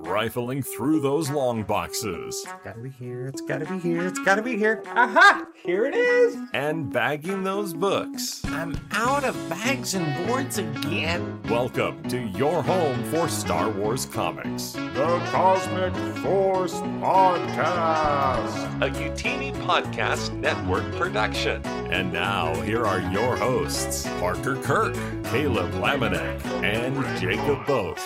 rifling through those long boxes It's Gotta be here, it's gotta be here, it's gotta be here. Aha! Here it is! and bagging those books. I'm out of bags and boards again. Welcome to your home for Star Wars comics. The Cosmic Force Podcast. a Youtini Podcast Network production. And now, here are your hosts Parker Kirk, Caleb Lamanek, and Jacob Bosch.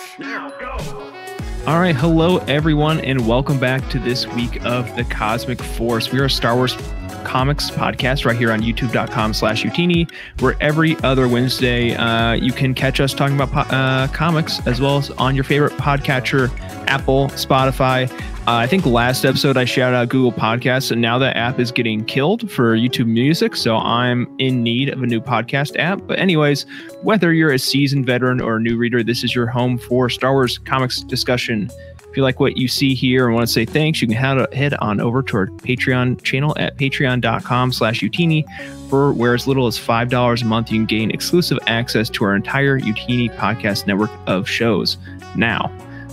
All right, hello everyone, and welcome back to this week of the Cosmic Force. We are Star Wars comics podcast right here on youtube.com slash youtini where every other wednesday uh, you can catch us talking about po- uh, comics as well as on your favorite podcatcher apple spotify. Uh, i think last episode i shouted out google podcasts and now that app is getting killed for youtube music so i'm in need of a new podcast app. But anyways whether you're a seasoned veteran or a new reader this is your home for star wars comics discussion if you like what you see here and want to say thanks, you can head, on over to our Patreon channel at patreon.com slash Youtini. For where as little as $5 a month, you can gain exclusive access to our entire Youtini podcast network of shows. Now,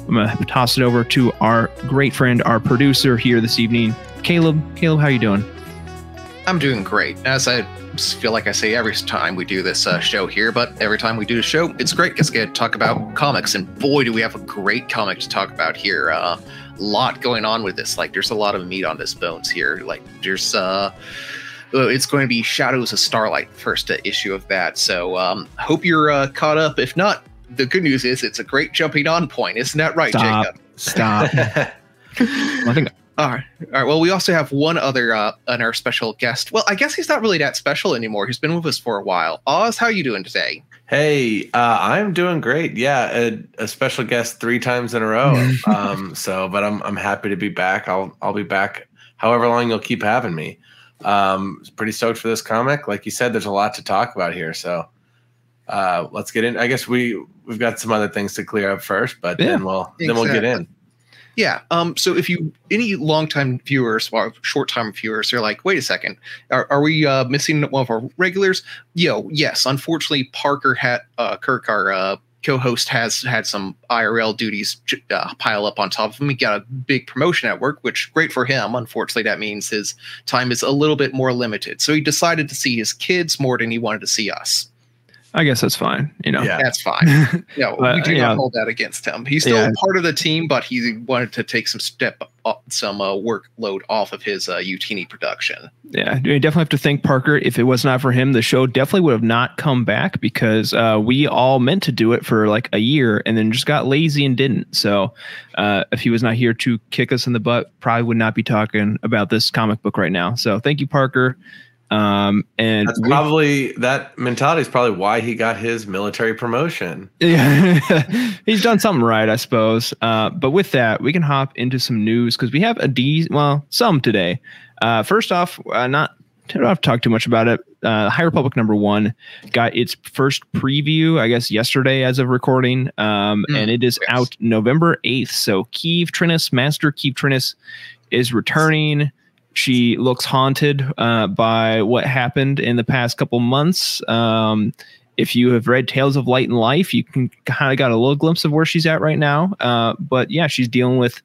I'm going to toss it over to our great friend, our producer here this evening, Caleb. Caleb, how are you doing? I'm doing great. As I feel like I say every time we do this uh, show here, but every time we do a show, it's great because we get to talk about comics. And boy, do we have a great comic to talk about here. A uh, lot going on with this. Like, there's a lot of meat on this bones here. Like, there's uh, it's going to be Shadows of Starlight, first uh, issue of that. So, um, hope you're uh, caught up. If not, the good news is it's a great jumping on point. Isn't that right, Stop. Jacob? Stop. I think All right. All right. Well, we also have one other uh, on our special guest. Well, I guess he's not really that special anymore. He's been with us for a while. Oz, how are you doing today? Hey, uh, I'm doing great. Yeah, a, a special guest three times in a row. um, so, but I'm I'm happy to be back. I'll I'll be back however long you'll keep having me. Um, pretty stoked for this comic. Like you said, there's a lot to talk about here. So, uh, let's get in. I guess we we've got some other things to clear up first, but Yeah, then we'll then we'll get in. Yeah. Um. So, if you any longtime viewers or short time viewers are like, wait a second, are, are we uh, missing one of our regulars? Yo, yes. Unfortunately, Parker had uh, Kirk, our uh, co-host, has had some IRL duties uh, pile up on top of him. He got a big promotion at work, which great for him. Unfortunately, that means his time is a little bit more limited. So he decided to see his kids more than he wanted to see us. I guess that's fine. You know, Yeah. That's fine. No, But, we do yeah. not hold that against him. He's still Yeah. part of the team, but he wanted to take some step up, some uh, workload off of his uh, Youtini production. Yeah, we definitely have to thank Parker. If it was not for him, the show definitely would have not come back because uh, we all meant to do it for like a year and then just got lazy and didn't. So uh, if he was not here to kick us in the butt, probably would not be talking about this comic book right now. So thank you, Parker. Um, and That's we- probably that mentality is probably why he got his military promotion. Yeah, he's done something right, I suppose. Uh, but with that, we can hop into some news because we have a D, well, some today. Uh, first off, uh, not I don't have to talk too much about it. Uh, High Republic number one got its first preview, I guess, yesterday as of recording, um, Mm, and it is yes. out November eighth. So Keeve Trennis, Master Keeve Trennis, is returning. She looks haunted uh, by what happened in the past couple months. Um, if you have read Tales of Light and Life, you can kind of got a little glimpse of where she's at right now. Uh, but yeah, she's dealing with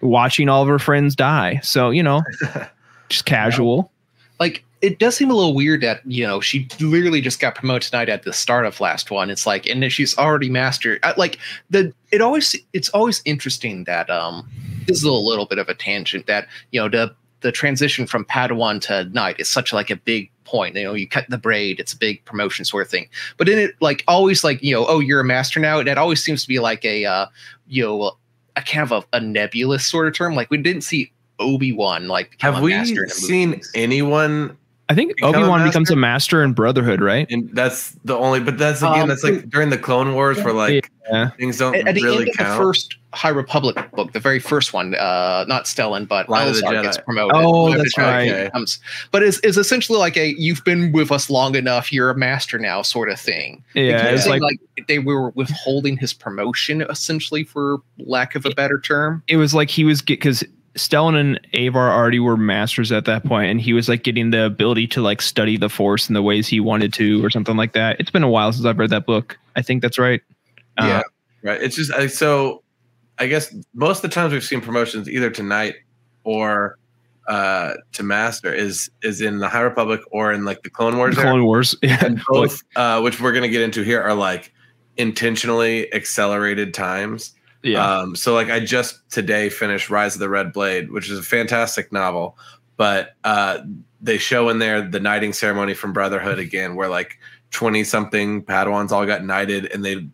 watching all of her friends die. So you know, just casual. Like, it does seem a little weird that, you know, she literally just got promoted tonight at the start of last one. It's like, and then she's already mastered. Like, the, it always, it's always interesting that, um, this is a little bit of a tangent that, you know, the, the transition from Padawan to Knight is such like a big point. You know, you cut the braid, it's a big promotion sort of thing. But in it, like always, like you know, oh, you're a master now. And it always seems to be like a, uh, you know, a kind of a, a nebulous sort of term. Like we didn't see Obi Wan like become Have a we master in a seen movie. anyone I think Obi Wan becomes a master in Brotherhood, right? And that's the only, but that's again, Um, that's like during the Clone Wars where like Yeah. things don't At, at the really end of count. the first High Republic book, the very first one, uh, not Stellan, but Light Elzar gets promoted. Oh, Light that's right. Okay. Comes, but it's, it's essentially like a "you've been with us long enough, you're a master now" sort of thing. Yeah, Because it's they, like, like they were withholding his promotion, essentially, for lack of a better term. it was like he was because Stellan and Avar already were masters at that point, and he was like getting the ability to like study the Force in the ways he wanted to, or something like that. It's been a while since I've read that book. I think that's right. Yeah, right. It's just I, so I guess most of the times we've seen promotions either tonight or uh to master is is in the High Republic or in like the Clone Wars. era. Clone Wars. Yeah. and both uh which we're gonna get into here are like intentionally accelerated times. yeah. Um, so like I just today finished Rise of the Red Blade, which is a fantastic novel, but uh, they show in there the knighting ceremony from Brotherhood again, where like twenty something Padawans all got knighted and they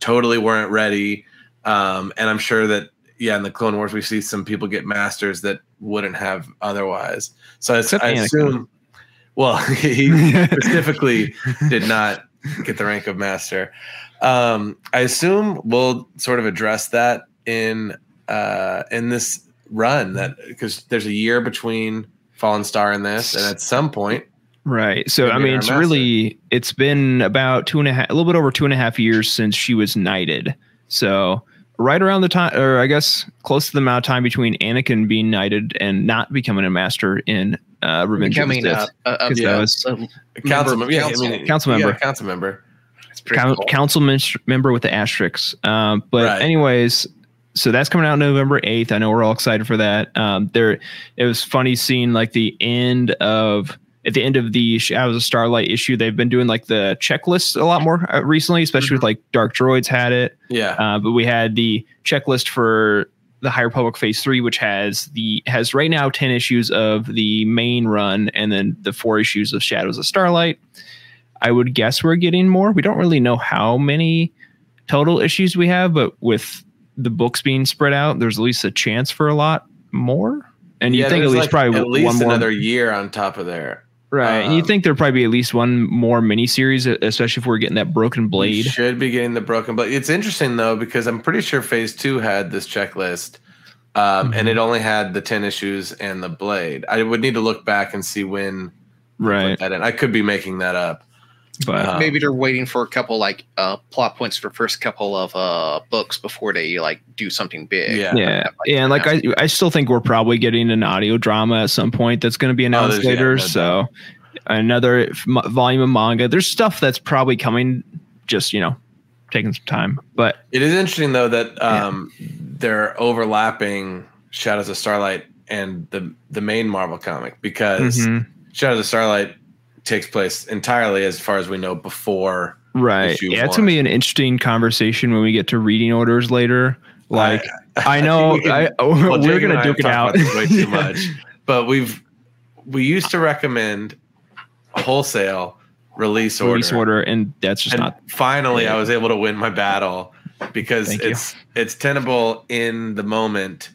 totally weren't ready. Um, and I'm sure that yeah, in the Clone Wars we see some people get masters that wouldn't have otherwise. So I, I assume. Well, he specifically did not get the rank of master. Um, I assume we'll sort of address that in uh, in this run that because there's a year between Fallen Star and this, and at some point, Right. So I mean, it's master. really it's been about two and a half, a little bit over two and a half years since she was knighted. So right around the time, or I guess close to the amount of time between Anakin being knighted and not becoming a master in uh, Revenge Becoming of the a, Sith. a, a, Because that was- a council member, yeah, council. I mean, Council yeah, member. council member. It's cool. council men- member with the asterisks. Um, but Right. anyways, so that's coming out November eighth. I know we're all excited for that. Um, there, it was funny seeing like the end of at the end of the Shadows of Starlight issue. They've been doing like the checklist a lot more uh, recently, especially with like Dark Droids had it. Yeah, Uh, but we had the checklist for the High Republic Phase Three, which has the has right now ten issues of the main run, and then the four issues of Shadows of Starlight. I would guess we're getting more. We don't really know how many total issues we have, but with the books being spread out, there's at least a chance for a lot more. And you think at least like, probably at one least more, another year on top of there. Right? and you um, think there'd probably be at least one more miniseries, especially if we're getting that Broken Blade. should be getting the broken blade. It's interesting though because I'm pretty sure Phase Two had this checklist, um, and Mhm. it only had the ten issues and the blade. I would need to look back and see when Right, that in. I could be making that up. But uh, Maybe they're waiting for a couple like uh, plot points for first couple of uh, books before they like do something big. Yeah. yeah, Like, yeah, and like I, I still think we're probably getting an audio drama at some point that's going to be announced there's- yeah, later. no so another volume of manga. There's stuff that's probably coming, just you know, taking some time. But It is interesting though that Yeah. um, they're overlapping Shadows of Starlight and the the main Marvel comic because Mhm. Shadows of Starlight takes place entirely, as far as we know, before. right, yeah, it's gonna be an interesting conversation when we get to reading orders later. Like I, know, think we can- I, well, we're gonna I duke it out way too much, but we've we used to recommend wholesale release order. release order, and that's just and not finally Yeah. I was able to win my battle because Thank you. it's it's tenable in the moment,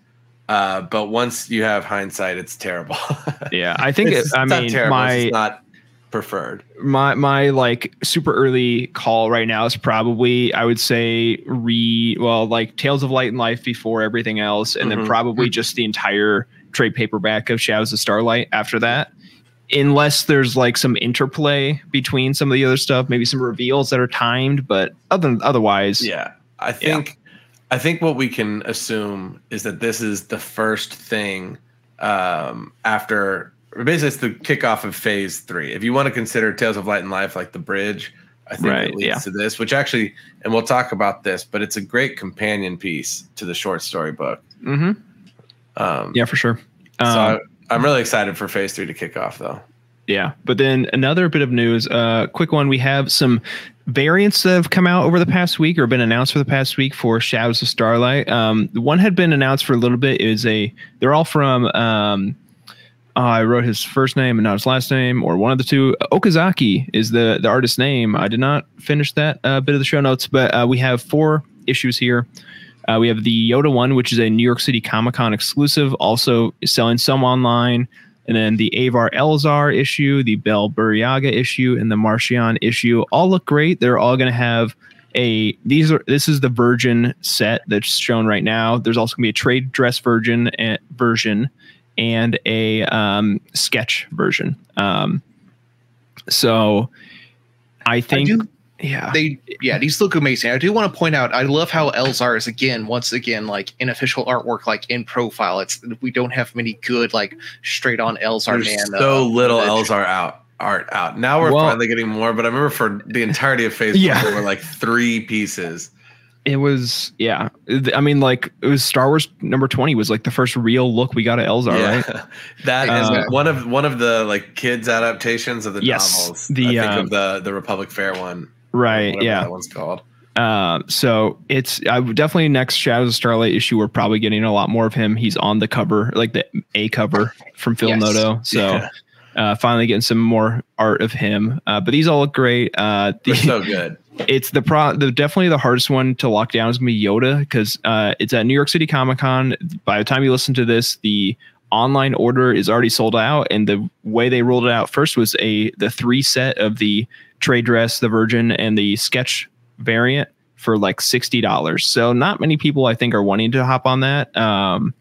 uh, but once you have hindsight, it's terrible. yeah. I think it's, it, I it's not mean terrible, my it's not preferred. my my like super early call right now is probably I would say re well like Tales of Light and Life before everything else, and Mhm. then probably just the entire trade paperback of Shadows of Starlight after that. Unless there's like some interplay between some of the other stuff, maybe some reveals that are timed, but other than otherwise, Yeah, I think I think what we can assume is that this is the first thing um, after basically it's the kickoff of Phase Three. If you want to consider Tales of Light and Life like the bridge, I think Right, it leads yeah. to this, which actually, and we'll talk about this, but it's a great companion piece to the short story book. hmm Um, yeah, for sure. so Um, I, I'm really excited for Phase Three to kick off, though. Yeah, but then another bit of news, uh, quick one. We have some variants that have come out over the past week or been announced for the past week for Shadows of Starlight. Um, the one had been announced for a little bit. Is a they're all from. Um, uh, I wrote his first name and not his last name, or one of the two. Okazaki is the the artist's name. I did not finish that uh, bit of the show notes, but uh, we have four issues here. Uh, we have the Yoda one, which is a New York City Comic Con exclusive, also selling some online. And then the Avar Elzar issue, the Bell Burryaga issue, and the Marchion issue all look great. They're all going to have a these are this is the Virgin set that's shown right now. There's also going to be a trade dress virgin and version and a um, sketch version. Um, so I think do- yeah They yeah, these look amazing. I do want to point out I love how Elzar is again, once again, like in official artwork, like in profile. It's we don't have many good like straight on Elzar There's man. so uh, little image. Elzar out art out. Now we're Well- finally getting more, but I remember for the entirety of Phase Yeah. One, there were like three pieces. It was yeah. I mean, like it was Star Wars number twenty was like the first real look we got at Elzar, right? that is Uh, one of one of the like kids adaptations of the Yes, novels. the, I think um, of the the Republic Fair one. Right. Yeah. that one's called. Um, so it's I definitely next Shadows of Starlight issue. We're probably getting a lot more of him. He's on the cover, like the A cover from Phil Yes. Noto. So Yeah. uh, finally getting some more art of him. Uh, but these all look great. Uh, the, They're so good. It's the pro the definitely the hardest one to lock down is Yoda because uh, it's at New York City Comic Con. By the time you listen to this, the online order is already sold out, and the way they rolled it out first was a the three set of the trade dress, the Virgin, and the sketch variant for like sixty dollars. So not many people I think are wanting to hop on that. Um,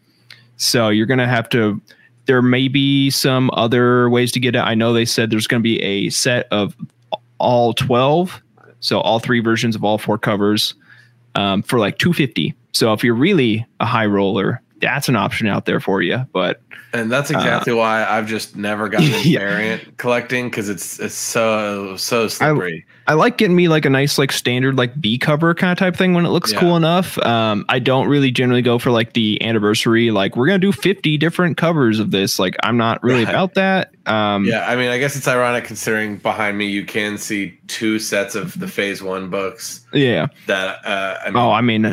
so you're gonna have to. There may be some other ways to get it. I know they said there's going to be a set of all 12 so all three versions of all four covers um, for like 250 so if you're really a high roller that's an option out there for you but And that's exactly why I've just never gotten Uh, Yeah. variant collecting because it's it's so so slippery. I like getting me like a nice like standard like b cover kind of type thing when it looks Yeah. cool enough um, i don't really generally go for like the anniversary like we're gonna do 50 different covers of this like i'm not really about that um, yeah, I mean, I guess it's ironic considering behind me you can see two sets of the Phase One books yeah that. Uh, I mean, oh i mean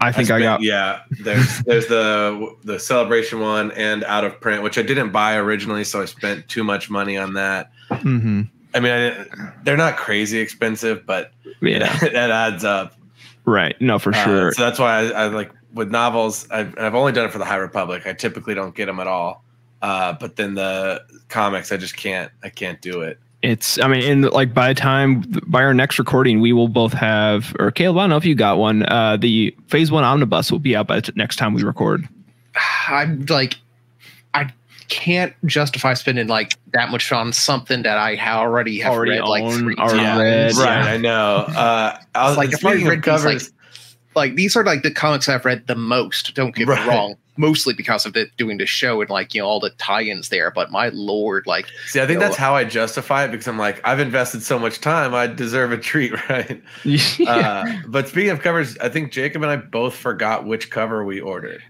i think i spent- got yeah. There's there's the the celebration one and out of print, which I didn't buy originally, so I spent too much money on that. Mhm. I mean, I didn't, they're not crazy expensive, but yeah it, adds up. right no for Uh, sure so that's why I, I like with novels. I've, I've only done it for the High Republic. I typically don't get them at all. Uh, but then the comics, I just can't. I can't do it. It's, I mean, and like by the time, by our next recording, we will both have, or Caleb, I don't know if you got one. Uh, the Phase One Omnibus will be out by the t- next time we record. I'm like, I can't justify spending like that much on something that I already have Already read like own, three already times. read. right. yeah. I know. Uh, I was Like, like, if I read of these, covers. Like these are like the comics I've read the most. Don't get Right. me wrong. Mostly because of it doing the show and like you know all the tie-ins there. But my lord, like see, I think you know, that's how I justify it because I'm like, I've invested so much time. I deserve a treat, right? Yeah. Uh, but speaking of covers, I think Jacob and I both forgot which cover we ordered.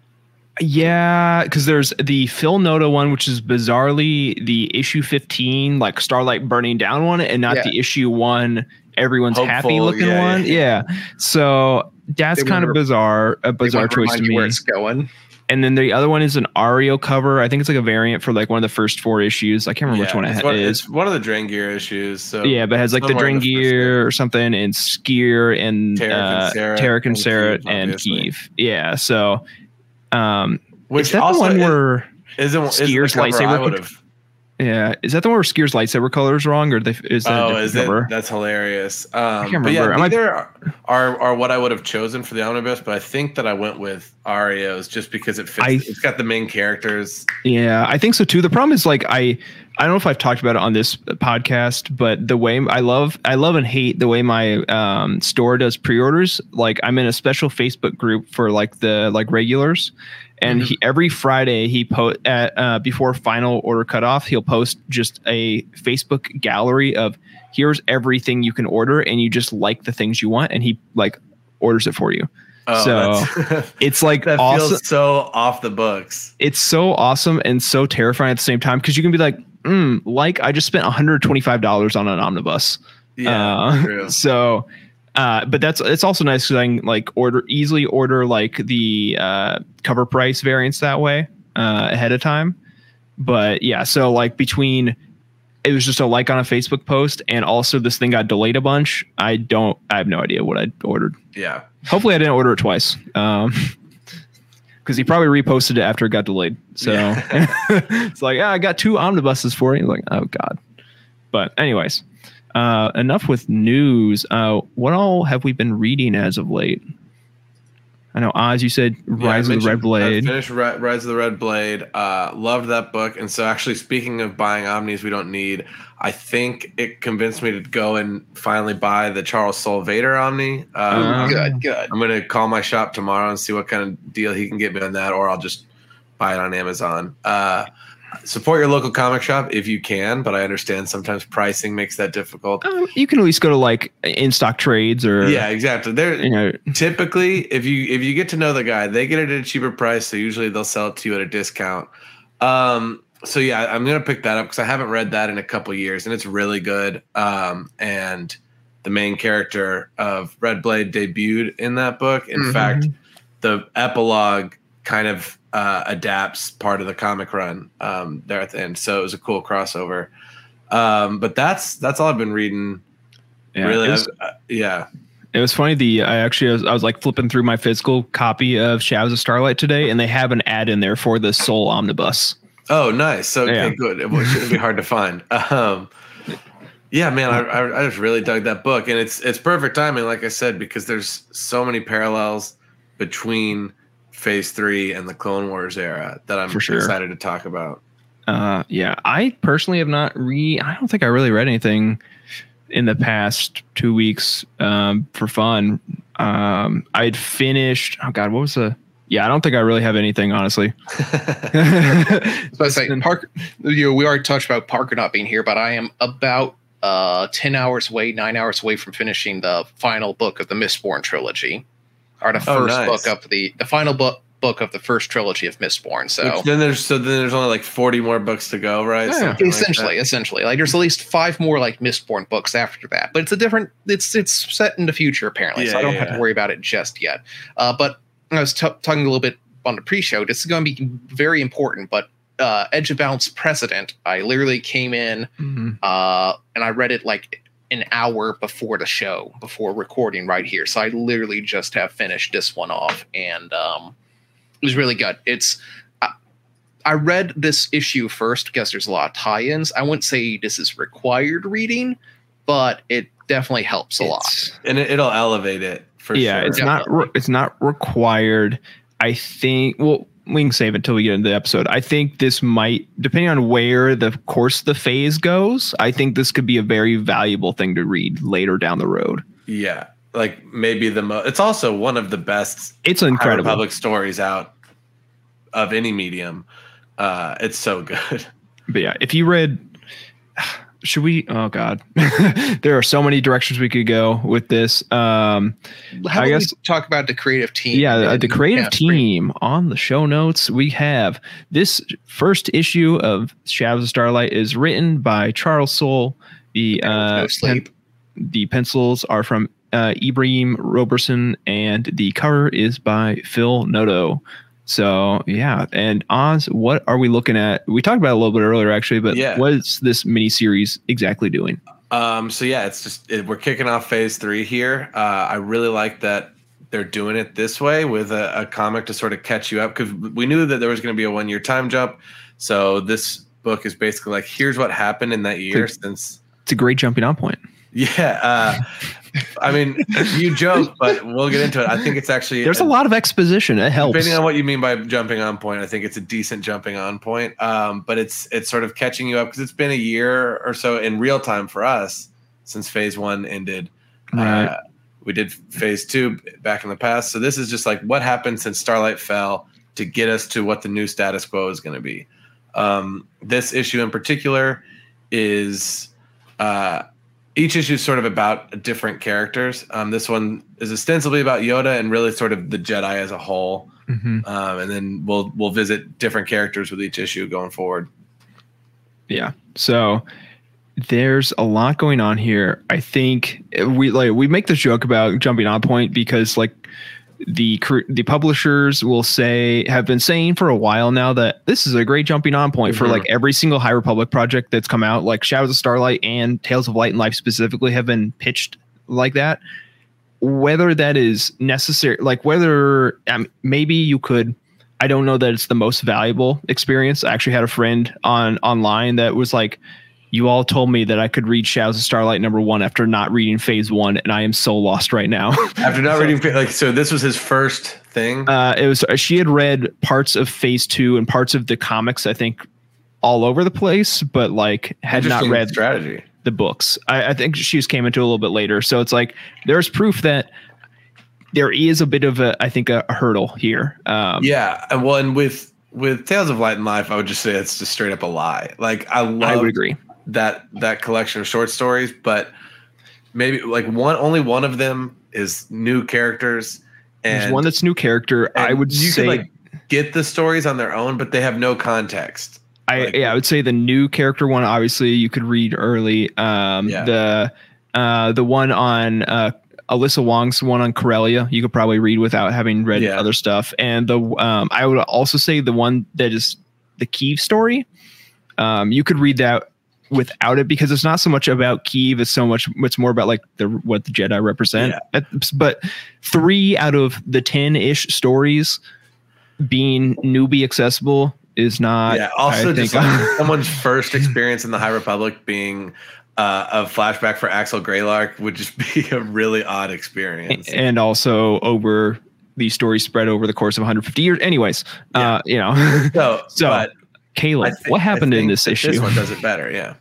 Yeah, because there's the Phil Noto one, which is bizarrely the issue 15, like Starlight burning down one, and not Yeah. the issue one, everyone's happy looking yeah, one. yeah. Yeah. So that's They kind of bizarre, a bizarre choice to me. where it's going. And then the other one is an Ario cover. I think it's like a variant for like one of the first four issues. I can't remember which one it's it one, is. It's one of the Drengir issues. So Yeah, but it has like the somewhere in the or something, and Sskeer and Terec and uh, Sarah Terec and and Sarah Keeve, and. Keeve. Yeah, so um, which is that also the one is, where isn't, isn't the Sskeer's lightsaber I could- would have. Yeah is that the one where Sskeer's lightsaber color is wrong, or they, is that Oh, is it? That's hilarious. Um, can't But yeah, remember. I are, are are what I would have chosen for the omnibus, but I think that I went with Ario's just because it fits. I- it's got the main characters. Yeah, I think so too. The problem is like I I don't know if I've talked about it on this podcast, but the way I love I love and hate the way my um, store does pre-orders. Like I'm in a special Facebook group for like the like regulars, and he, every Friday he post at uh, before final order cutoff, he'll post just a Facebook gallery of here's everything you can order, and you just like the things you want, and he like orders it for you. Oh, So, It's like that awesome feels so off the books. it's so awesome and so terrifying at the same time because you can be like, mm, like I just spent $125 on an omnibus. Yeah, Uh. So, uh, but that's it's also nice because I can like order easily order like the uh, cover price variants that way uh, ahead of time. But yeah, so like between it was just a like on a Facebook post and also this thing got delayed a bunch. I don't I have no idea what I ordered. Yeah, Hopefully, I didn't order it twice. Um, because he probably reposted it after it got delayed. So it's like, yeah, I got two omnibuses for you. Like, oh god. But anyways, uh, enough with news. Uh, what all have we been reading as of late? I know Oz. You said Yeah, Rise of the Red Blade. I finished Rise of the Red Blade. Uh, loved that book. And so, actually, speaking of buying omnis we don't need, I think it convinced me to go and finally buy the Charles Soule Vader omni. Um, Uh, Good, good. I'm gonna call my shop tomorrow and see what kind of deal he can get me on that, or I'll just buy it on Amazon. Uh, support your local comic shop if you can, but I understand sometimes pricing makes that difficult. Um, you can at least go to like in stock trades or Yeah, exactly. There you know, typically if you if you get to know the guy, they get it at a cheaper price, so usually they'll sell it to you at a discount. Um so yeah, I'm gonna pick that up because I haven't read that in a couple years, and it's really good. Um, and the main character of Red Blade debuted in that book. In Mhm. fact, the epilogue kind of uh, adapts part of the comic run um, there at the end, so it was a cool crossover. Um, but that's that's all I've been reading. yeah, really, it was, uh, yeah. it was funny. The I actually I was, I was like flipping through my physical copy of Shadows of Starlight today, and they have an ad in there for the Soule Omnibus. Oh, nice. So okay, Yeah. good. It shouldn't be hard to find. Um, yeah, man, I, I, I just really dug that book, and it's it's perfect timing, like I said, because there's so many parallels between Phase Three and the Clone Wars era that I'm For sure. excited to talk about. Uh, yeah, I personally have not re. I don't think I really read anything in the past two weeks um, for fun. Um, I'd finished. Oh God, what was the? Yeah, I don't think I really have anything honestly. So I say Parker. You know, we already touched about Parker not being here, but I am about uh, ten hours away, nine hours away from finishing the final book of the Mistborn trilogy, or the Oh, first nice. book of the the final book book of the first trilogy of Mistborn. So Which then there's so then there's only like 40 more books to go, right? Yeah. Something like essentially, essentially, like there's at least five more like Mistborn books after that, but it's a different. It's it's set in the future apparently, so I don't yeah, have to worry about it just yet. Uh, but I was t- talking a little bit on the pre-show. This is going to be very important, but. Uh, Edge of Balance Precedent. I literally came in Mhm. uh, and I read it like an hour before the show, before recording right here. So I literally just have finished this one off, and um, it was really good. It's I, I read this issue first because there's a lot of tie-ins. I wouldn't say this is required reading, but it definitely helps a lot. And it, it'll elevate it for yeah, sure. it's not. Re- it's not required. I think. Well, we can save it until we get into the episode. I think this might, depending on where the course of the phase goes, I think this could be a very valuable thing to read later down the road. yeah, like maybe the most. It's also one of the best It's incredible. public stories out of any medium. Uh, it's so good. But yeah, if you read, should we? Oh God, there are so many directions we could go with this. Um, How I guess- we talk about the creative team? yeah, uh, the creative team on the show notes. We have this first issue of Shadows of Starlight is written by Charles Soule. The uh, no sleep. pen- the pencils are from uh, Ibraim Roberson, and the cover is by Phil Noto. So yeah, and Oz, what are we looking at? We talked about it a little bit earlier, actually, but Yeah. what is this miniseries exactly doing? Um, so yeah, it's just it, we're kicking off phase three here. Uh, I really like that they're doing it this way with a, a comic to sort of catch you up because we knew that there was going to be a one year time jump. So this book is basically like here's what happened in that year since. It's a great jumping on point. Yeah, uh, I mean you joke, but we'll get into it. I think it's actually There's a lot of exposition. It helps. Depending on what you mean by jumping on point, I think it's a decent jumping on point. Um, but it's it's sort of catching you up because it's been a year or so in real time for us since phase one ended. Right. Uh, we did phase two back in the past, so this is just like what happened since Starlight fell to get us to what the new status quo is going to be. Um, this issue in particular is uh, each issue is sort of about different characters. Um, this one is ostensibly about Yoda and really sort of the Jedi as a whole. Mhm. Um, and then we'll we'll visit different characters with each issue going forward. Yeah. So there's a lot going on here. I think we like we make this joke about jumping on point because like the the publishers will say have been saying for a while now that this is a great jumping on point for Mhm. like every single High Republic project that's come out. Like Shadows of Starlight and Tales of Light and Life specifically have been pitched like that. Whether that is necessary, like whether um, maybe you could I don't know that it's the most valuable experience. I actually had a friend on online that was like, "You all told me that I could read Shadows of Starlight number one after not reading Phase One, and I am so lost right now." After not reading like so, this was his first thing. uh, it was she had read parts of Phase Two and parts of the comics, I think, all over the place, but like had not read strategy. the books. I, I think she just came into a little bit later, so it's like there's proof that there is a bit of a, I think, a, hurdle here. Um, Yeah, and well, and with with Tales of Light and Life, I would just say it's just straight up a lie. Like I love I would agree. That that collection of short stories, but maybe like one only one of them is new characters. And There's one that's new character. I would you say could like get the stories on their own, but they have no context. I like- yeah, I would say the new character one. Obviously, you could read early. Um, Yeah. The uh, the one on uh, Alyssa Wong's one on Corellia, you could probably read without having read Yeah. other stuff. And the um, I would also say the one that is the Keeve story. Um, you could read that without it because it's not so much about Keeve. It's so much. It's more about like the what the Jedi represent. It's- But three out of the ten ish stories being newbie accessible is not. yeah. Also, I just think- like someone's first experience in the High Republic being uh, a flashback for Axel Greylark would just be a really odd experience. and also over these stories spread over the course of 150 years. Anyways, uh, you know, So, so Caleb, think- what happened in this issue? This one does it better. Yeah.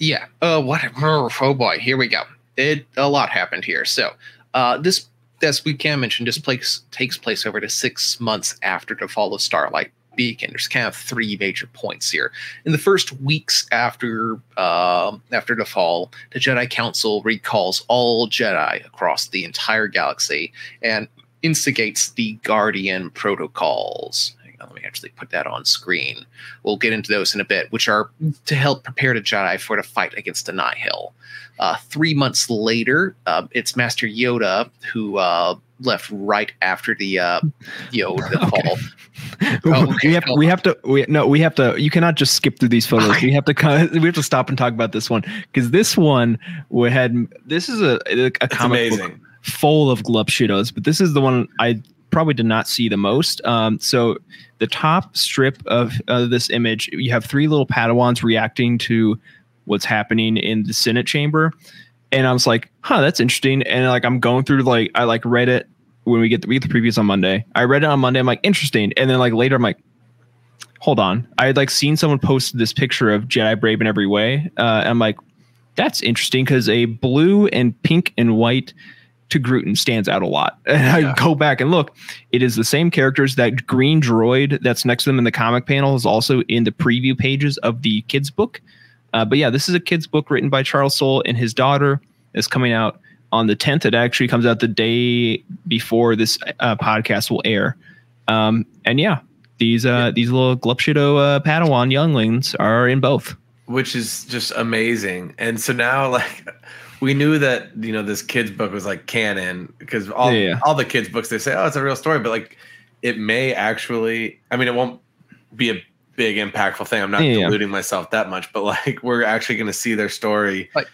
Yeah. Uh, what? Oh boy, here we go. It a lot happened here. So, uh, this as we can mention, this place takes place over to six months after the fall of Starlight Beacon. There's kind of three major points here. In the first weeks after uh, after the fall, the Jedi Council recalls all Jedi across the entire galaxy and instigates the Guardian protocols. Hang on, let me actually put that on screen. We'll get into those in a bit, which are to help prepare the Jedi for the fight against the Nihil. Uh, three months later, uh, it's Master Yoda who uh, left right after the uh, you know the Okay. fall. Oh, okay. we have we have to we no we have to you cannot just skip through these photos. We have to we have to stop and talk about this one because this one we had this is a a It's comic book amazing. full of Glup Shittos, but this is the one I probably did not see the most. Um, so the top strip of uh, this image, you have three little Padawans reacting to what's happening in the Senate chamber, and I was like, "Huh, that's interesting." And like I'm going through like I like read it when we get the, we get the previews on Monday. I read it on Monday. I'm like, interesting, and then like later I'm like. Hold on. I had like seen someone post this picture of Jedi Brave in every way. Uh, I'm like, that's interesting because a blue and pink and white to Gruten stands out a lot. And I go back and look, it is the same characters. That green droid that's next to them in the comic panel is also in the preview pages of the kids' book. Uh, but yeah, this is a kids' book written by Charles Soule and his daughter. It's coming out on the 10th. It actually comes out the day before this uh, podcast will air. Um, and yeah, these uh, these little Glup Shitto uh, Padawan younglings are in both. which is just amazing. And so now, like, we knew that you know this kids book was like canon because all Yeah, all the kids books they say, oh, it's a real story, but like, it may actually. I mean, it won't be a big impactful thing. I'm not Yeah, deluding myself that much, but like, we're actually going to see their story Like,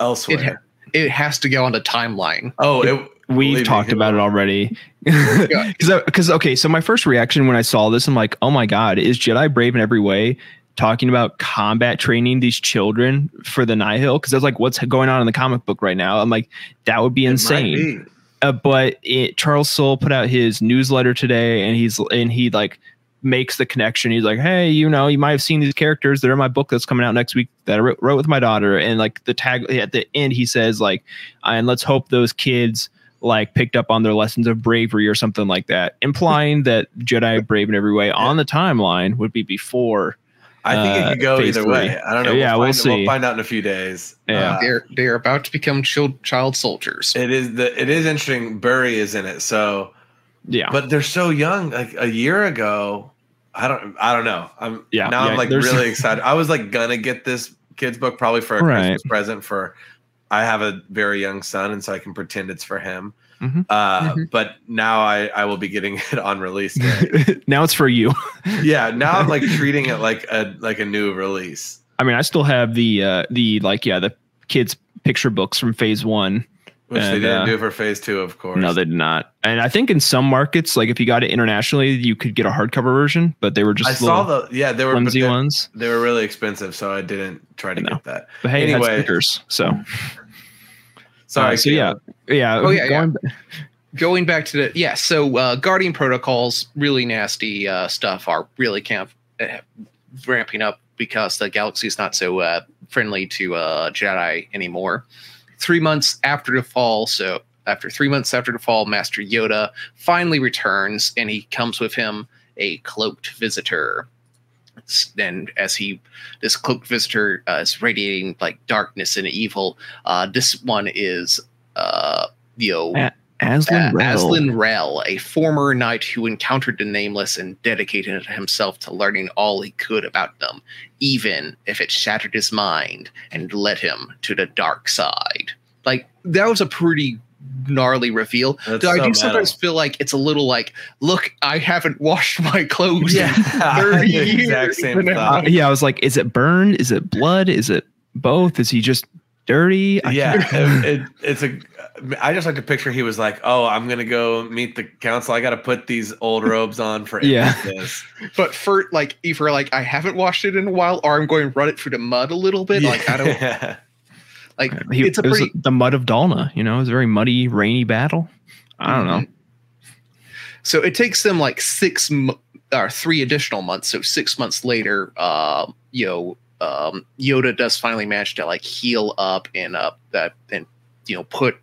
elsewhere. It has to go on the timeline. oh, it, We've talked about it already. Because, because okay, so my first reaction when I saw this, I'm like, oh my god, is Jedi brave in every way? Talking about combat training these children for the Nihil, because that's like what's going on in the comic book right now. I'm like, that would be insane. be. Uh, but it, Charles Soule put out his newsletter today, and he's and he like makes the connection. He's like, hey, you know, you might have seen these characters. They're in my book that's coming out next week that I wrote, wrote with my daughter. And like the tag at the end, he says like, and let's hope those kids like picked up on their lessons of bravery or something like that, implying that Jedi brave in every way on the timeline would be before. I think it Uh, could go either three. way. I don't know. Yeah, we'll find, see. We'll find out in a few days. Yeah. Uh, They're they're about to become child child soldiers. it is the it is interesting. Burry is in it, so Yeah, but they're so young. Like a year ago, I don't I don't know. I'm Yeah, now yeah, I'm like really excited. I was like gonna get this kids book probably for a Right. Christmas present for. I have a very young son, and so I can pretend it's for him. Mhm. Uh, Mhm. But now I I will be getting it on release day. now it's for you. yeah, now I'm like treating it like a like a new release. I mean, I still have the uh the like yeah the kids picture books from Phase One. Which they didn't uh, do for phase two, of course. No, they did not. And I think in some markets, like if you got it internationally, you could get a hardcover version, but they were just I saw the yeah they were flimsy they, ones. they were really expensive, so I didn't try to No. get that. But hey, anyway. stickers. So Sorry, Uh, so yeah, yeah. Oh, yeah, going- going back to the yeah so uh guardian protocols really nasty uh stuff are really kind of uh, ramping up because the galaxy is not so uh friendly to uh jedi anymore three months after the fall so after three months after the fall master yoda finally returns and he comes with him a cloaked visitor. And as he, this cloaked visitor uh, is radiating like darkness and evil. Uh, this one is, uh, you know, A- Azlin Rell. Azlin Rell, a former knight who encountered the Nameless and dedicated himself to learning all he could about them, even if it shattered his mind and led him to the dark side. Like that was a pretty gnarly reveal. That's Though I so do sometimes feel like it's a little like, look, I haven't washed my clothes Yeah, in 30 the exact years. same thought. Uh, yeah, I was like, is it burned? Is it blood? Is it both? Is he just dirty? I yeah, it, it, it's a. I just like to picture he was like, "Oh, I'm gonna go meet the council. I got to put these old robes on for Yeah. this." But for like, either like I haven't washed it in a while, or I'm going to run it through the mud a little bit. Like I don't Yeah. Like. he, it's a it was pretty the mud of Dalna. You know, it was a very muddy, rainy battle. I don't know. So it takes them like six m- or three additional months. So six months later, uh, you know, um, Yoda does finally manage to like heal up and up that and you know put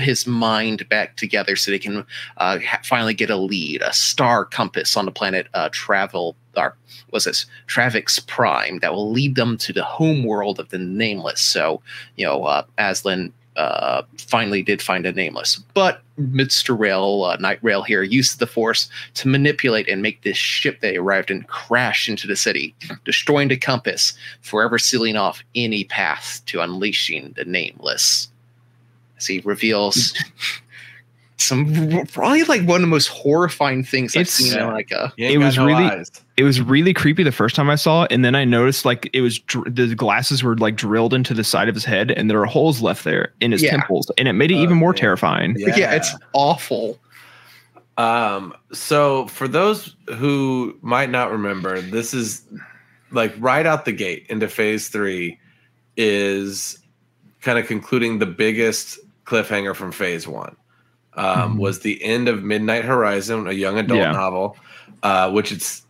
his mind back together so they can uh, ha- finally get a lead, a star compass on the planet uh, travel or was this Travyx Prime that will lead them to the home world of the Nameless. So you know, uh, Azlin uh, finally did find a nameless. But Mr. Rell, uh, Knight Rell here, used the Force to manipulate and make this ship they arrived in crash into the city, destroying the compass, forever sealing off any path to unleashing the nameless. As he reveals some probably like one of the most horrifying things I've It's- seen in like a He It was no really- eyes. It was really creepy the first time I saw it, and then I noticed like it was dr- the glasses were like drilled into the side of his head, and there are holes left there in his Yeah. temples, and it made it Oh, even more yeah. terrifying. yeah. it's awful. Um, so for those who might not remember, this is like right out the gate into phase three is kind of concluding the biggest cliffhanger from phase one. Um, Mhm. was the end of Midnight Horizon, a young adult Yeah. novel, uh, which it's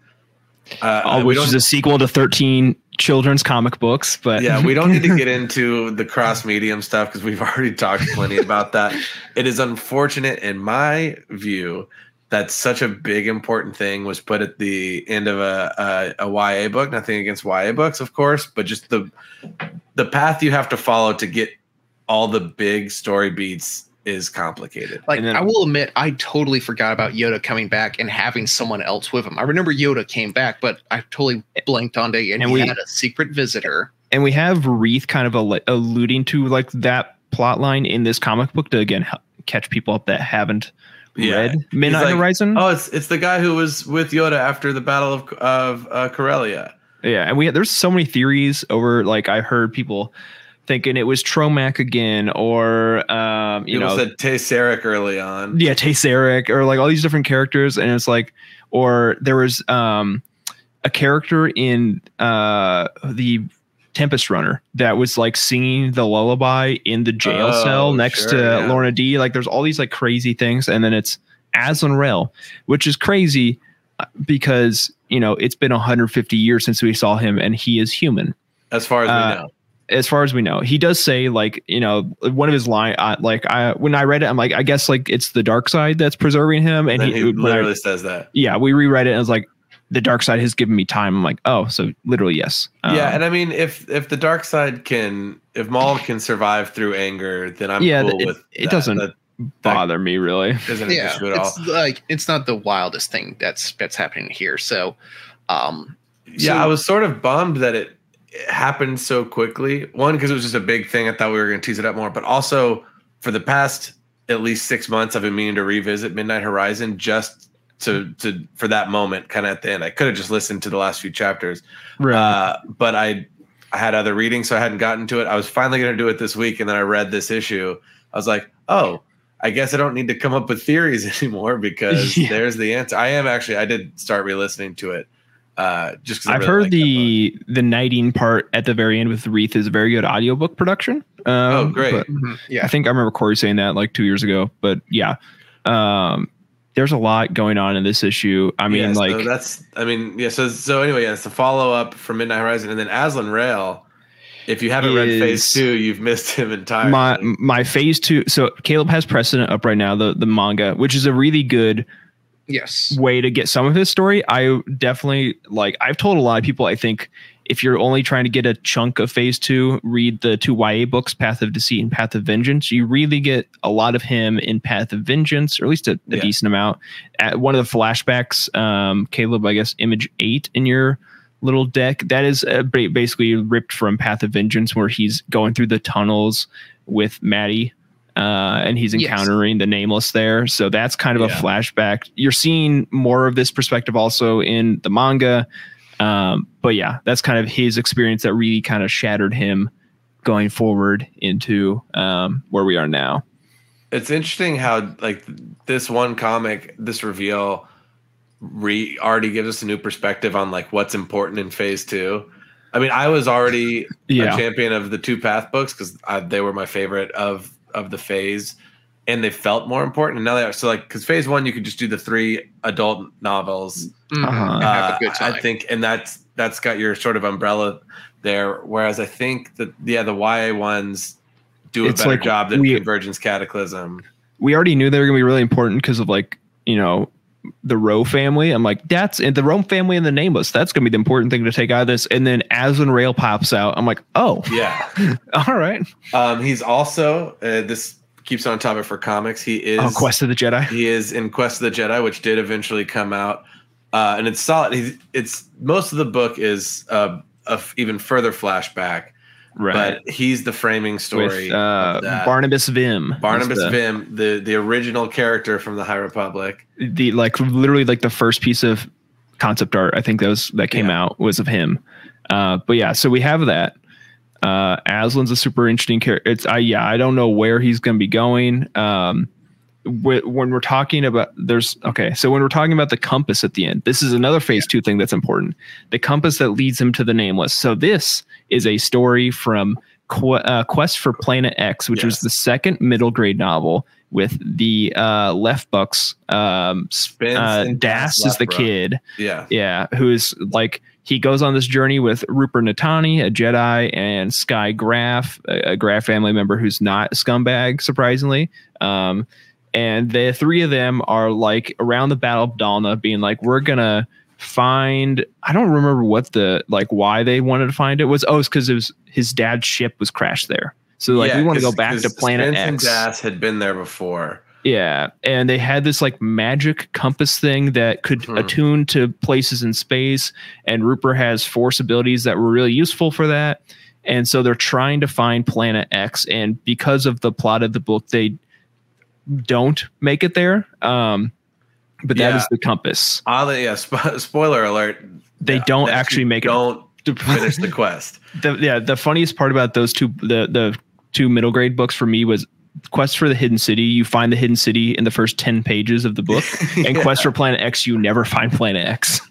uh, Uh, which is a sequel to 13 children's comic books, but yeah, we don't need to get into the cross medium stuff because we've already talked plenty about that. It is unfortunate, in my view, that such a big important thing was put at the end of a, a, a YA book. Nothing against YA books, of course, but just the the path you have to follow to get all the big story beats is complicated. Like And then- I will admit, I totally forgot about Yoda coming back and having someone else with him. I remember Yoda came back, but I totally blanked on it, and, And he we- had a secret visitor. and we have Reath kind of al- alluding to like that plot line in this comic book to again help catch people up that haven't Yeah. read Midnight like, Horizon. Oh, it's it's the guy who was with Yoda after the Battle of of uh, Corellia. Yeah, and we there's so many theories over like I heard people thinking it was Tromac again or um you People know said Tey Sirrek early on. yeah Tesseric or like all these different characters and it's like or there was um a character in uh the Tempest Runner that was like singing the lullaby in the jail Oh, cell next sure, to yeah. Lourna Dee. Like there's all these like crazy things, and then it's Azlin Rell, which is crazy uh, because you know it's been 150 years since we saw him, and he is human As far as Uh, we know. As far as we know. He does say like you know one of his line uh, like I when I read it, I'm like I guess like it's the dark side that's preserving him, and And he, he when I- literally says that. yeah we reread it and it's like the dark side has given me time. I'm like oh so literally yes yeah, Um, and I mean, if if the dark side can, if Maul can survive through anger, then I'm Yeah, cool it- with. it that. doesn't That bother me really. isn't Yeah, issue at all. it's like it's not the wildest thing that's that's happening here. So, um, Yeah, so- I was sort of bummed that it, it happened so quickly. One, because it was just a big thing. I thought we were going to tease it up more, but also for the past at least six months, I've been meaning to revisit Midnight Horizon just to to for that moment, kind of at the end. I could have just listened to the last few chapters, uh, but I I had other reading, so I hadn't gotten to it. I was finally going to do it this week, and then I read this issue. I was like, oh. I guess I don't need to come up with theories anymore because Yeah. there's the answer. I am actually I did start re-listening to it uh just 'cause I I've really heard like the the knighting part at the very end with Reath is a very good audiobook production. Um, Oh, great. but yeah, I think I remember Corey saying that like two years ago. But yeah, um, there's a lot going on in this issue. I mean, Yeah, so like that's I mean, yeah, so so anyway, yeah, it's a follow up from Midnight Horizon and then Azlin Rell. If you haven't read phase two, you've missed him entirely. my my phase two. So Caleb has precedent up right now. The the manga, which is a really good Yes. way to get some of his story. I definitely like. I've told a lot of people. I think if you're only trying to get a chunk of Phase Two, read the two YA books, Path of Deceit and Path of Vengeance. You really get a lot of him in Path of Vengeance, or at least a, a Yeah. decent amount. At one of the flashbacks, um, Caleb, I guess, image eight in your little deck. That is uh, basically ripped from Path of Vengeance, where he's going through the tunnels with Maddie. Uh, and he's Yes. encountering the nameless there. So that's kind of a flashback. You're seeing more of this perspective also in the manga. Um, but yeah, that's kind of his experience that really kind of shattered him going forward into um, where we are now. It's interesting how like this one comic, this reveal, re already gives us a new perspective on like what's important in Phase Two. I mean, I was already Yeah. a champion of the two path books because they were my favorite of of the phase, and they felt more important. And now they are so like because Phase One you could just do the three adult novels Mhm. Uh-huh. Have uh, a good time. I think, and that's that's got your sort of umbrella there. Whereas I think that yeah, the YA ones do a It's better like job than we- Convergence Cataclysm. We already knew they were going to be really important because of like, you know, the Ro family. I'm like, that's and the Rome family and the Nameless. That's going to be the important thing to take out of this. And then Azlin Rell pops out. I'm like, oh, Yeah, all right. um, he's also uh, this keeps on topic for comics. He is Oh, Quest of the Jedi. he is in Quest of the Jedi, which did eventually come out, uh, and it's solid. He's, it's most of the book is uh, a f- even further flashback, Right. but he's the framing story. With uh. Barnabas Vim. Barnabas the- Vim, the the original character from the High Republic. the like literally like the first piece of concept art I think that was that came Yeah. out was of him. Uh, but yeah, so we have that. Uh, Azlin's a super interesting character. It's I yeah I don't know where he's going to be going. Um, when we're talking about there's okay so when we're talking about the compass at the end this is another phase two thing that's important. The compass that leads him to the nameless. So this is a story from Qu- uh, quest for planet x which was the second middle grade novel with the uh left bucks um Spence uh, and Dass is the kid. Yeah, yeah, who's like he goes on this journey with Rooper Nitani, a Jedi, and Sky Graf, a, a Graf family member who's not a scumbag, surprisingly. Um, and the three of them are like around the Battle of Dalna, being like, "We're gonna find." I don't remember what the like why they wanted to find it was. Oh, it's because it was his dad's ship was crashed there. So like Yeah, we want to go back to Planet Spence and X. Dass had been there before. Yeah, and they had this like magic compass thing that could Hmm. attune to places in space, and Rooper has force abilities that were really useful for that. And so they're trying to find Planet X, and because of the plot of the book, they don't make it there. Um, but that Yeah. is the compass. Oddly, yeah. Spo- spoiler alert. They yeah, don't actually make it. Don't finish the quest. the yeah the funniest part about those two the the two middle grade books for me was quest for the hidden city you find the hidden city in the first 10 pages of the book and quest for planet x you never find planet x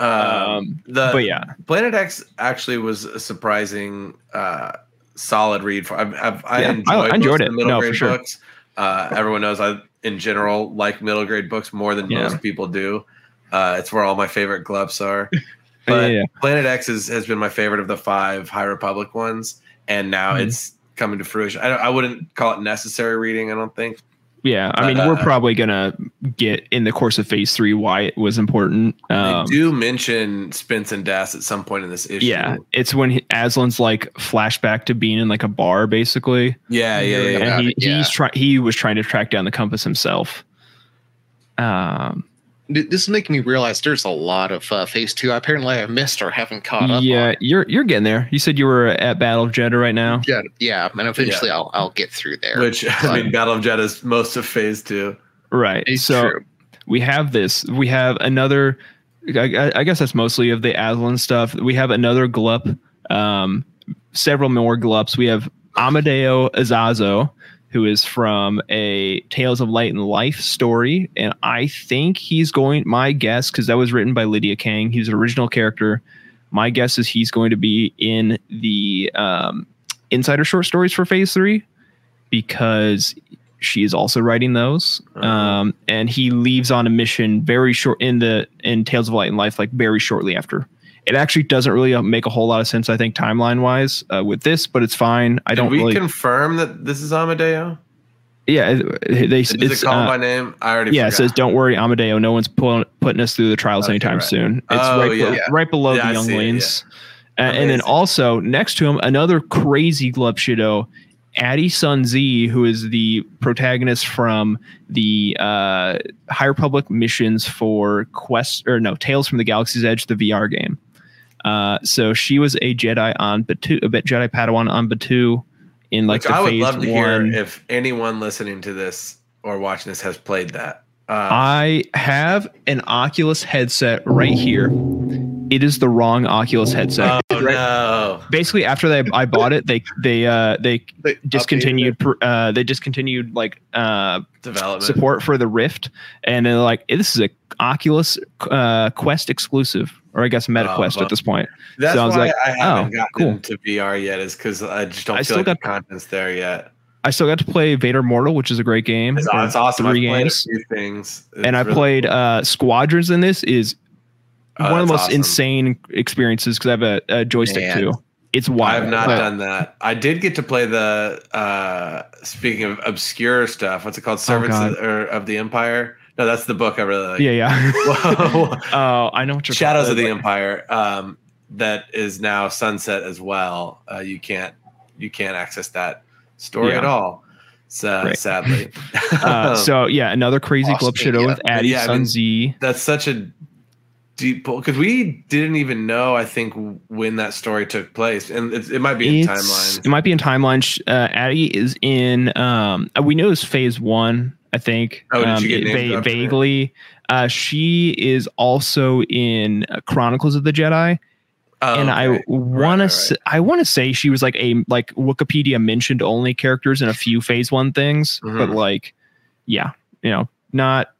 Um, um the but yeah Planet X actually was a surprising, uh, solid read. For I've, I've I Yeah, I- enjoyed, I enjoyed it. the middle No, for sure. books. Uh, everyone knows I, in general, like middle grade books more than Yeah. most people do. Uh, it's where all my favorite glups are. But yeah, yeah. Planet X is, has been my favorite of the five High Republic ones, and now Mhm. it's coming to fruition. I, don't- I wouldn't call it necessary reading. I don't think. Yeah i mean But, we're uh, probably gonna get in the course of phase three why it was important um they do mention Spence and Dass at some point in this issue. yeah it's when he, azlin's like flashback to being in like a bar basically yeah, yeah, yeah. yeah. and he, it, yeah. he's trying he was trying to track down the compass himself um Th- This is making me realize there's a lot of uh, phase two. Apparently, I missed or haven't caught up. yeah, on. you're you're getting there. You said you were at Battle of Jedha right now. yeah, yeah, and eventually I'll I'll get through there. Which I mean, Battle of Jedha is most of Phase Two. Right. It's so true. we have this. We have another. I, I- I guess that's mostly of the Azlin stuff. We have another glup. Um, several more glups. We have Amadeo Azazo, who is from a Tales of Light and Life story, and I think he's going. My guess, because that was written by Lydia Kang, he's an original character. My guess is he's going to be in the um, Insider short stories for Phase Three because she is also writing those. Um, and he leaves on a mission very short in the in Tales of Light and Life, like very shortly after. It actually doesn't really uh, make a whole lot of sense, I think, timeline wise uh, with this, but it's fine. I Did don't we really. confirm that this is Amadeo? Yeah, they. Is It's it called uh, by name? I already. yeah. It says, "Don't worry, Amadeo. No one's pulling, putting us through the trials Okay, anytime right. soon." It's Oh, right, be- yeah. right below Yeah, the see it, younglings. Uh, and then also next to him, another crazy Glup Shitto, Addie Sun Z, who is the protagonist from the uh, High Republic missions for Quest or no Tales from the Galaxy's Edge, the VR game. Uh, so she was a Jedi on Batuu, a bit Jedi Padawan on Batuu in like Which the I would phase love to one. hear if anyone listening to this or watching this has played that. Uh, I have an Oculus headset right here. It is the wrong Oculus headset. oh no! Basically, after they I bought it, they they uh they They discontinued uh they discontinued like uh Development. support for the Rift, and they're like this is a Oculus uh Quest exclusive, or I guess Meta Oh, Quest well. at this point. That's So I was why like, I haven't oh, gotten cool. into VR yet, is because I just don't I feel still like got- the content's there yet. I still got to play Vader Immortal, which is a great game. It's, it's awesome. I've Three games. a few things, It's and I really- played uh Squadrons in this is Oh, one of the most awesome. insane experiences because I have a, a joystick Man. too. It's wild. I've not but- done that. I did get to play the. uh Speaking of obscure stuff, what's it called? Servants God. of, or, of the Empire. No, that's the book I really like. Yeah, yeah. Oh, I know what you're talking about. Shadows of the. Empire. Um, that is now sunset as well. Uh, you can't you can't access that story Yeah. at all. So Right. sadly. Uh, so yeah, another crazy shit Media. with Addy Yeah, I Sun mean- Z. that's such a deep because we didn't even know i think when that story took place and it, it might be in timelines It might be in timelines. Uh, Ady is in. Um, uh, we know it's phase one. I think. Oh, um, she get it- va- vaguely. Uh, she is also in uh, Chronicles of the Jedi, Oh, and I want right, to. I want to say she was like a like Wikipedia mentioned only characters in a few Phase One things, but Mhm. like, yeah, you know, not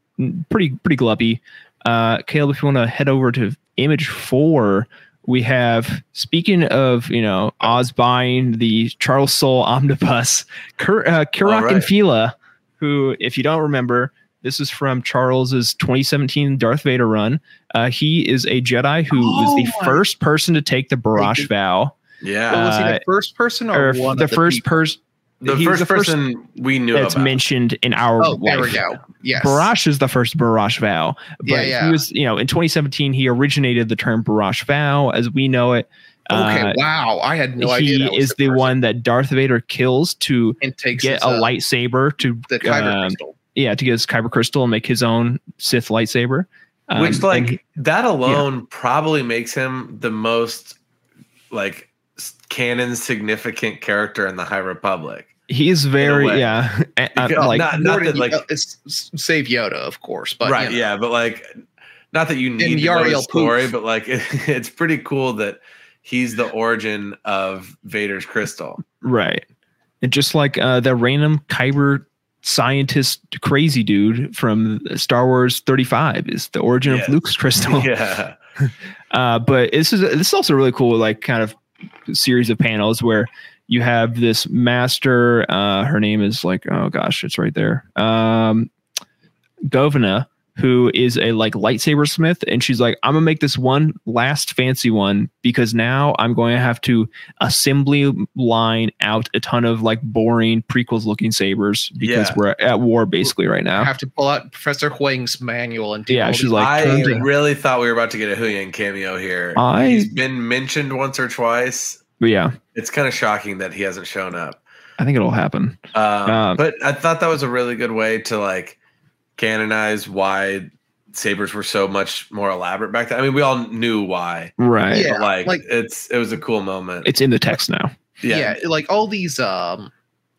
pretty pretty glubby. Uh, Caleb, if you want to head over to image four, we have speaking of you know Oz buying the Charles Soule omnibus, Kir- uh, Kirak right. and Fila, who, if you don't remember, this is from Charles's 2017 Darth Vader run. Uh, he is a Jedi who was the Oh my- first person to take the Barash vow, yeah So was he Uh, the first person or, or one the of first people? person. the he's first person we knew that's about. mentioned in our Oh, there we go. Yes. Barash is the first Barash vow. But Yeah, yeah. he was, you know, in 2017, he originated the term Barash vow as we know it. Okay. Uh, wow. I had no idea. he is the person. one that Darth Vader kills to and takes get his, a uh, lightsaber to the kyber um, crystal. yeah to get his kyber crystal and make his own Sith lightsaber. Um, which like he- that alone probably makes him the most like canon significant character in the high republic He's very yeah uh, like not, not that like it's, it's save Yoda, of course, but right you know. yeah but like not that you need to know the Yarael story Poof. but like it's pretty cool that he's the origin of vader's crystal right and just like uh, the random kyber scientist crazy dude from Star Wars 35 is the origin Yes. of Luke's crystal. yeah Uh, but this is this is also really cool, like kind of series of panels where you have this master. Uh, her name is like oh gosh, it's right there. Um, Govna, who is a like lightsaber smith, and she's like, I'm gonna make this one last fancy one because now I'm going to have to assembly line out a ton of like boring prequels looking sabers because Yeah. we're at war basically right now I now. have to pull out Professor Huyang's manual and Yeah, she's like, i turns really thought we were about to get a Huyang cameo here I- he's been mentioned once or twice But yeah, it's kind of shocking that he hasn't shown up I think it'll happen. Um, Um, but I thought that was a really good way to like canonize why sabers were so much more elaborate back then. I mean, we all knew why, Right. Yeah, like, like- it's it was a cool moment. It's in the text now. yeah. like all these um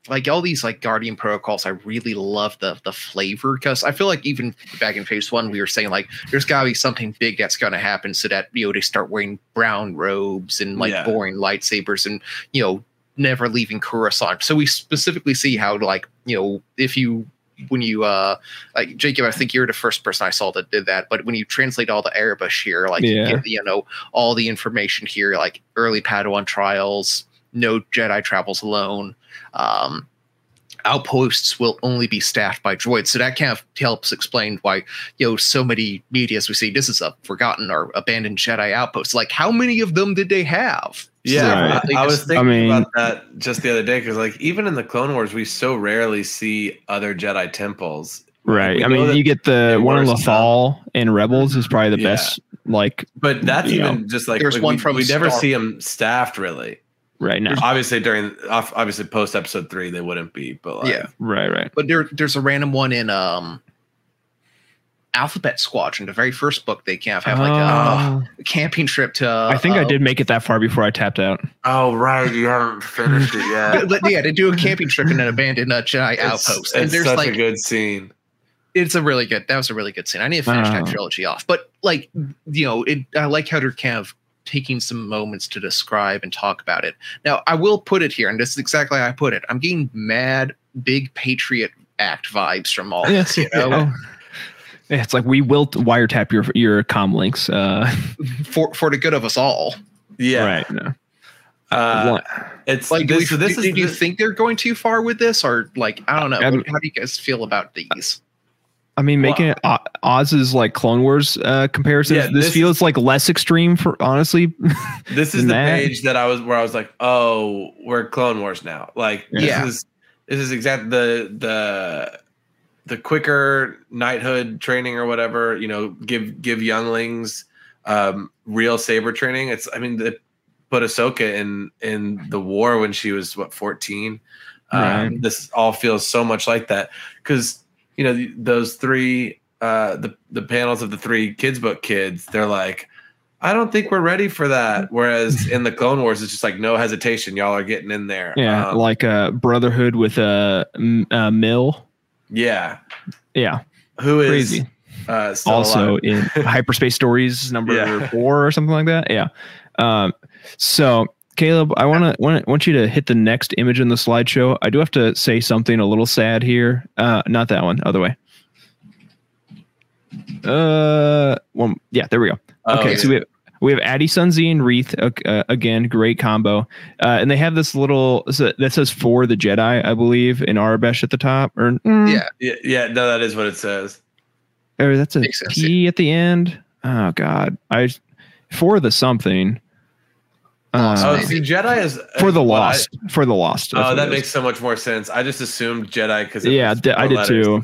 like all these like guardian protocols i really love the the flavor because i feel like even back in phase one we were saying like there's gotta be something big that's gonna happen so that you know they start wearing brown robes and like Yeah. boring lightsabers and you know never leaving coruscant so we specifically see how like you know if you when you uh like jacob i think you're the first person i saw that did that but when you translate all the Aurebesh here like you Yeah. get you know all the information here like early padawan trials no jedi travels alone um outposts will only be staffed by droids so that kind of helps explain why you know so many media as we see this is a forgotten or abandoned jedi outpost like how many of them did they have Yeah, Right. I, I was thinking I mean- about that just the other day because, like, even in the Clone Wars, we so rarely see other Jedi temples. Right. We I mean, you get the one in were Lothal and Rebels is probably the Yeah. best. Like But that's You even just like, There's like, one we, from we never Star- see them staffed really. Right now. Obviously, during obviously post episode three, they wouldn't be. But like, Yeah. Right. Right. But there, there's a random one in um, Alphabet Squadron. The very first book they can have have like Oh. a, a camping trip to. I think I uh, did make it that far before I tapped out. oh right, you haven't finished it yet. but yeah, to do a camping trip in an abandoned uh, Jedi It's, outpost, and there's such like a good scene. it's a really good. That was a really good scene. I need to finish that Oh. trilogy off. But like you know, it, I like how they're kind of taking some moments to describe and talk about it. Now, I will put it here, and this is exactly how I put it. I'm getting mad, big Patriot Act vibes from all this. You know. Yeah, it's like we will wiretap your your com links. Uh, for for the good of us all. Yeah, Right. No. Uh, it's Like, do this, we- so this do, is do you this- think they're going too far with this, or like I don't know? What- how do you guys feel about these? I mean, making it O- Oz's like Clone Wars uh, comparisons. Yeah, this, this- feels like less extreme for honestly. this is the that. page that I was where I was like, oh, we're Clone Wars now. Like this Yeah. is this is exactly the the the quicker knighthood training or whatever. You know, give give younglings um, real saber training. It's I mean, they put Ahsoka in in the war when she was what fourteen. Um, this all feels so much like that because you know th- those three uh, the the panels of the three kids book kids. They're like. I don't think we're ready for that. Whereas in the Clone Wars, it's just like no hesitation. Y'all are getting in there. yeah, Um, like uh, Brotherhood with a uh, Mill. yeah. Yeah, Who is crazy. uh, also in Hyperspace Stories number Yeah. four or something like that. Yeah. Um, so Caleb, I want to want, want you to hit the next image in the slideshow. I do have to say something a little sad here. Uh, not that one, other way. Uh, one, yeah, there we go. Oh, Okay, yeah. so we have we have Ady Sun'Zee and Reath uh, uh, again, great combo, uh, and they have this little so that says for the Jedi, I believe, in Aurebesh at the top, or mm, Yeah. yeah, yeah, no, that is what it says. or that's a Makes sense, T at the end. Oh God, I for the something. Lost, Uh, Oh, maybe. see, Jedi is for the what I- lost, for the lost. oh, that makes so much more sense. I just assumed Jedi because yeah, d- I did too.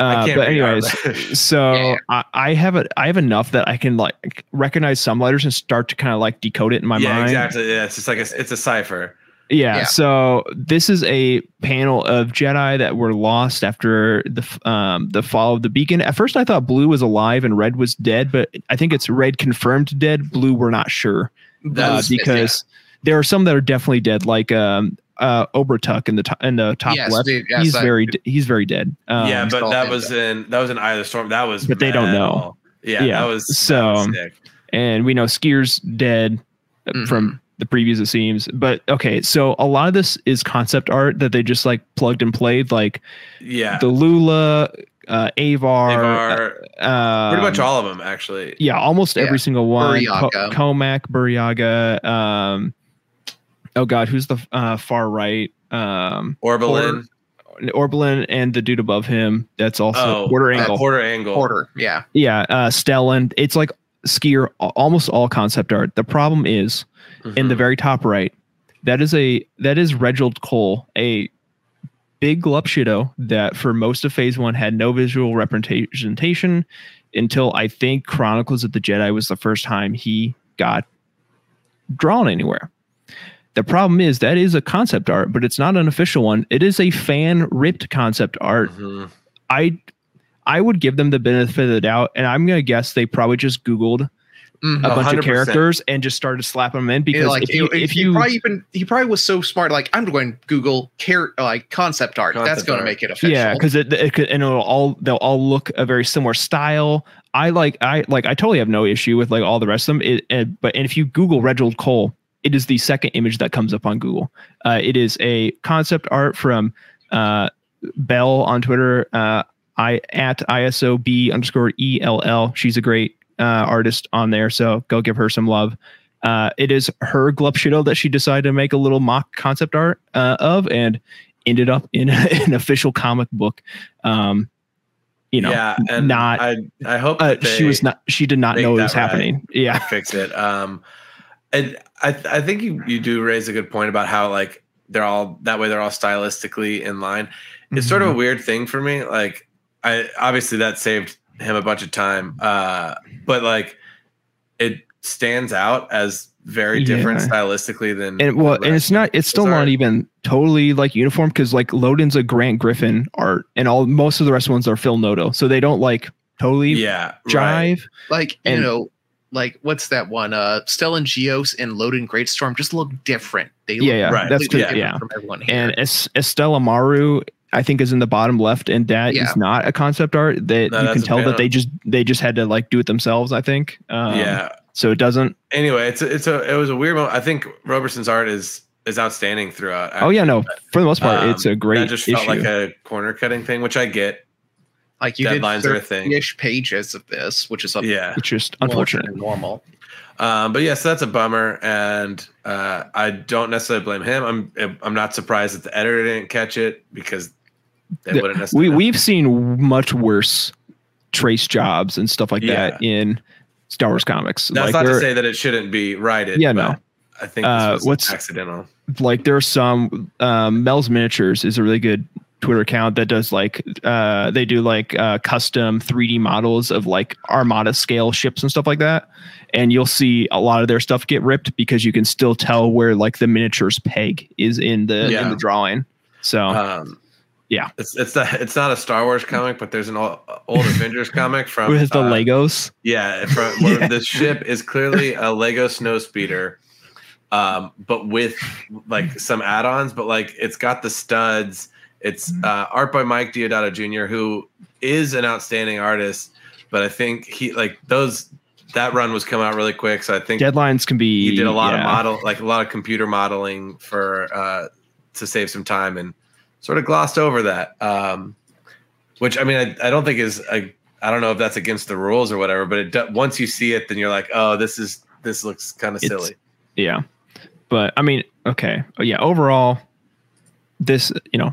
I Uh, can't but anyways, so Yeah. I, I have a I have enough that I can like recognize some letters and start to kind of like decode it in my yeah, mind. exactly. Yeah, it's just like a, it's a cipher. Yeah, Yeah. So this is a panel of Jedi that were lost after the um, the fall of the beacon. At first, I thought Blue was alive and Red was dead, but I think it's Red confirmed dead. Blue, we're not sure That uh, was- because there are some that are definitely dead, like um, uh, Obertuck in the top in the top Yes, left. dude, yes, he's I- very d- he's very dead. Um, yeah, but that him, was in that was in Eye of the Storm. That was But they don't know. Yeah, Yeah, that was that so- was sick. and we know Sskeer's dead uh, Mhm. from the previews it seems but okay so a lot of this is concept art that they just like plugged and played like yeah, the lula uh avar, Avar, um, pretty much all of them actually. yeah almost Yeah. every single one Ko- Burryaga. Comac, Burryaga, um oh god who's the uh far right um Orbalin, Orbalin and the dude above him that's also oh, quarter uh, angle Porter Engle, Porter. Yeah. yeah uh Stellan it's like Sskeer almost all concept art the problem is in the Mhm. very top right that is a that is Regald Coll a big Glup Shitto that for most of phase one had no visual representation until i think chronicles of the jedi was the first time he got drawn anywhere. The problem is that is a concept art but it's not an official one. It is a fan ripped concept art. Mhm. i i would give them the benefit of the doubt and i'm going to guess they probably just googled Mhm. a bunch 100%. of characters and just started slapping them in because like if you, it- if he you probably even he probably was so smart like i'm going to google care like concept art. That's going to make it official. Yeah because it, it could and it'll all they'll all look a very similar style. I like i like i totally have no issue with like all the rest of them it, it- but and if you google Regald Coll it is the second image that comes up on google. Uh, it is a concept art from uh, bell on twitter uh, i at isob underscore ell she's a great uh, artist on there so go give her some love uh, it is her Glup Shitto that she decided to make a little mock concept art uh, of and ended up in an official comic book um you know yeah, and not I I hope uh, she was not she did not know it was right. happening yeah fix it. Um, And I I think you you do raise a good point about how like they're all that way they're all stylistically in line. It's sort of a weird thing for me. Like I obviously that saved him a bunch of time. Uh but like it stands out as very different Yeah. stylistically than and well, the and it's not. It's still art. not even totally like uniform because like Loden's a Grant Griffin art, and all most of the rest ones are Phil Noto, so they don't like totally yeah right. jive. Like And- you know, like what's that one? Uh, Stellan Gios and Loden Greatstorm just look different. They look Yeah, yeah, Right. that's completely good. different Yeah, from everyone here. and es- Estala Maru, I think, is in the bottom left, and that is Yeah. not a concept art. That No, you can tell that they just they just had to like do it themselves. I think. Um, yeah. So it doesn't. Anyway, it's a, it's a it was a weird moment. I think Roberson's art is is outstanding throughout. Oh yeah, no. For the most part, Um, it's a great That just issue. felt like a corner cutting thing, which I get. like you deadlines are a did thing. ish pages of this, which is a Yeah. it's just more unfortunate. than normal. Um, but yes, that's a bummer, and uh, I don't necessarily blame him. I'm I'm not surprised that the editor didn't catch it because they The- wouldn't We we've seen much worse trace jobs and stuff like that in Star Wars comics. That's like not to say that it shouldn't be righted. Yeah, no. I think Uh, what's- accidental. like there are some um Mel's Miniatures is a really good Twitter account that does like uh they do like uh custom 3D models of like armada scale ships and stuff like that. And you'll see a lot of their stuff get ripped because you can still tell where like the miniatures peg is in the in the drawing. So Um, yeah. it's it's not it's not a Star Wars comic, but there's an old, old Avengers comic from with the uh, Legos. Yeah, from, Yeah. the ship is clearly a Lego snowspeeder, um, but with like some add-ons. But like it's got the studs. It's uh, art by Mike Deodato Jr., who is an outstanding artist. But I think he like those that run was coming out really quick, so I think Deadlines can be he did a lot of model, like a lot of computer modeling for uh, to save some time, and sort of glossed over that. Um, which I mean, I, I don't think is a, I don't know if that's against the rules or whatever, but it once you see it, then you're like, oh, this is this looks kind of silly. Yeah. But I mean, okay. Oh, Yeah, overall, this, you know,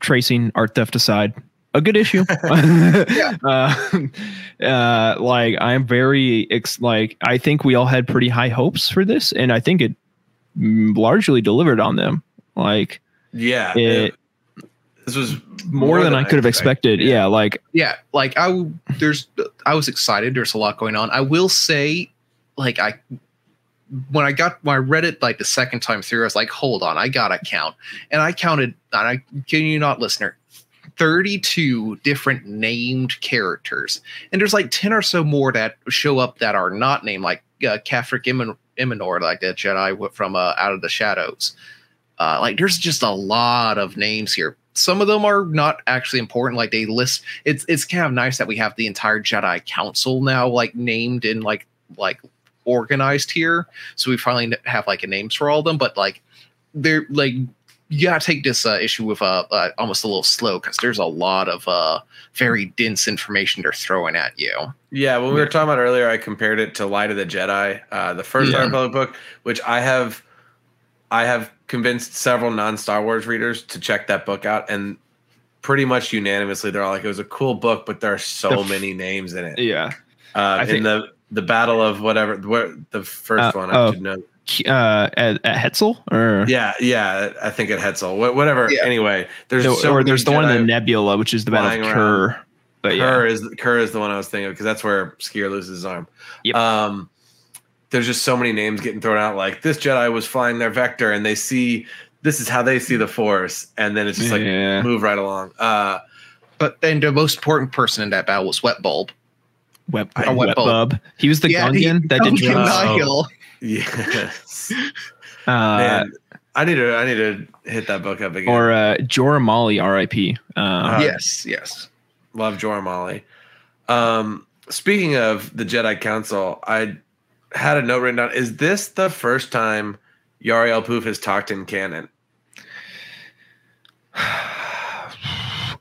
tracing art theft aside, a good issue. uh, uh, like I'm very ex- like I think we all had pretty high hopes for this, and I think it mm, largely delivered on them. Like Yeah, It- this was more, than, I could have expected. Yeah. like yeah like i w- there's i was excited there's a lot going on. I will say like i when i got when i read it like the second time through i was like hold on i gotta count. And i counted and i can you not listener 32 different named characters. And there's like 10 or so more that show up that are not named like uh, Catherick Iman- Imanor like that jedi from uh, out of the shadows. Uh, like there's just a lot of names here some of them are not actually important like they list it's it's kind of nice that we have the entire jedi council now like named and like like organized here. So we finally have like a names for all of them but like they're like you gotta take this uh, issue with uh, uh almost a little slow because there's a lot of uh very dense information they're throwing at you. Yeah, when we were talking about earlier, I compared it to Light of the Jedi, uh, the first Yeah. Republic book, which I have, I have convinced several non-Star Wars readers to check that book out, and pretty much unanimously, they're all like, "It was a cool book, but there are so The many names in it." yeah. Uh, in think- the the battle of whatever, where the first Uh, one, I oh. should know. Uh, at, at Hetzal or Yeah, yeah, I think at Hetzal, Wh- whatever. Yeah. Anyway, there's No, so or there's the one in the Nebula, which is the Battle of Kur. But yeah, Kur is Kur is the one I was thinking of because that's where Sskeer loses his arm. Yep. Um, there's just so many names getting thrown out. Like this Jedi was flying their vector, and they see this is how they see the Force, and then it's just like Yeah. move right along. Uh, but then the most important person in that battle was wet bulb Web, I- Web Web Bub. He was the Yeah, he- Gungan that did Gungan drugs. Oh. Nihil. yes, Uh, man, I need to I need to hit that book up again. or uh, Jora Malli, R.I.P. Uh, Uh, yes yes Love Jora Malli. Um, speaking of the Jedi Council, I had a note written down. Is this the first time Yarael Poof has talked in canon?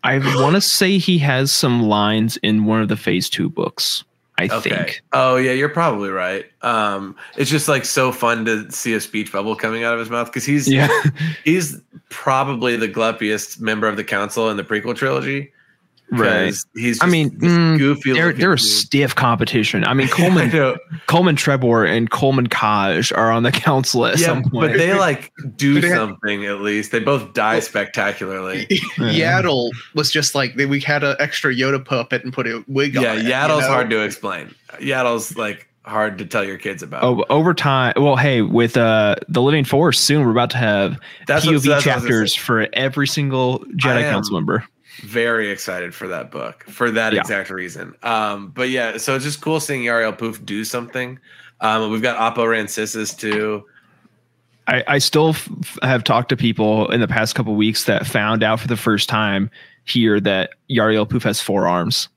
I want to say he has some lines in one of the Phase Two books. I think. Oh yeah, you're probably right. Um, it's just like so fun to see a speech bubble coming out of his mouth because he's Yeah, he's probably the gluppiest member of the council in the prequel trilogy. Right. 'cause He's I mean, mm, goofy. They're they're a stiff competition. I mean, Coleman know. Coleman Trebor and Coleman Kcaj are on the council at yeah, some point. but they like do they had- something at least. They both die spectacularly. Yaddle was just like we had an extra Yoda puppet and put a wig Yeah, on. it, Yaddle's you know? hard to explain. Yaddle's like hard to tell your kids about. Oh, over time. Well, hey, with uh the Living Force, soon we're about to have That's POV what I chapters for every single Jedi Council member. Very excited for that book for that Yeah. exact reason. Um, but yeah, so it's just cool seeing Yarael Poof do something. Um, we've got Oppo Rancisis too. I, I still f- have talked to people in the past couple weeks that found out for the first time here that Yarael Poof has four arms.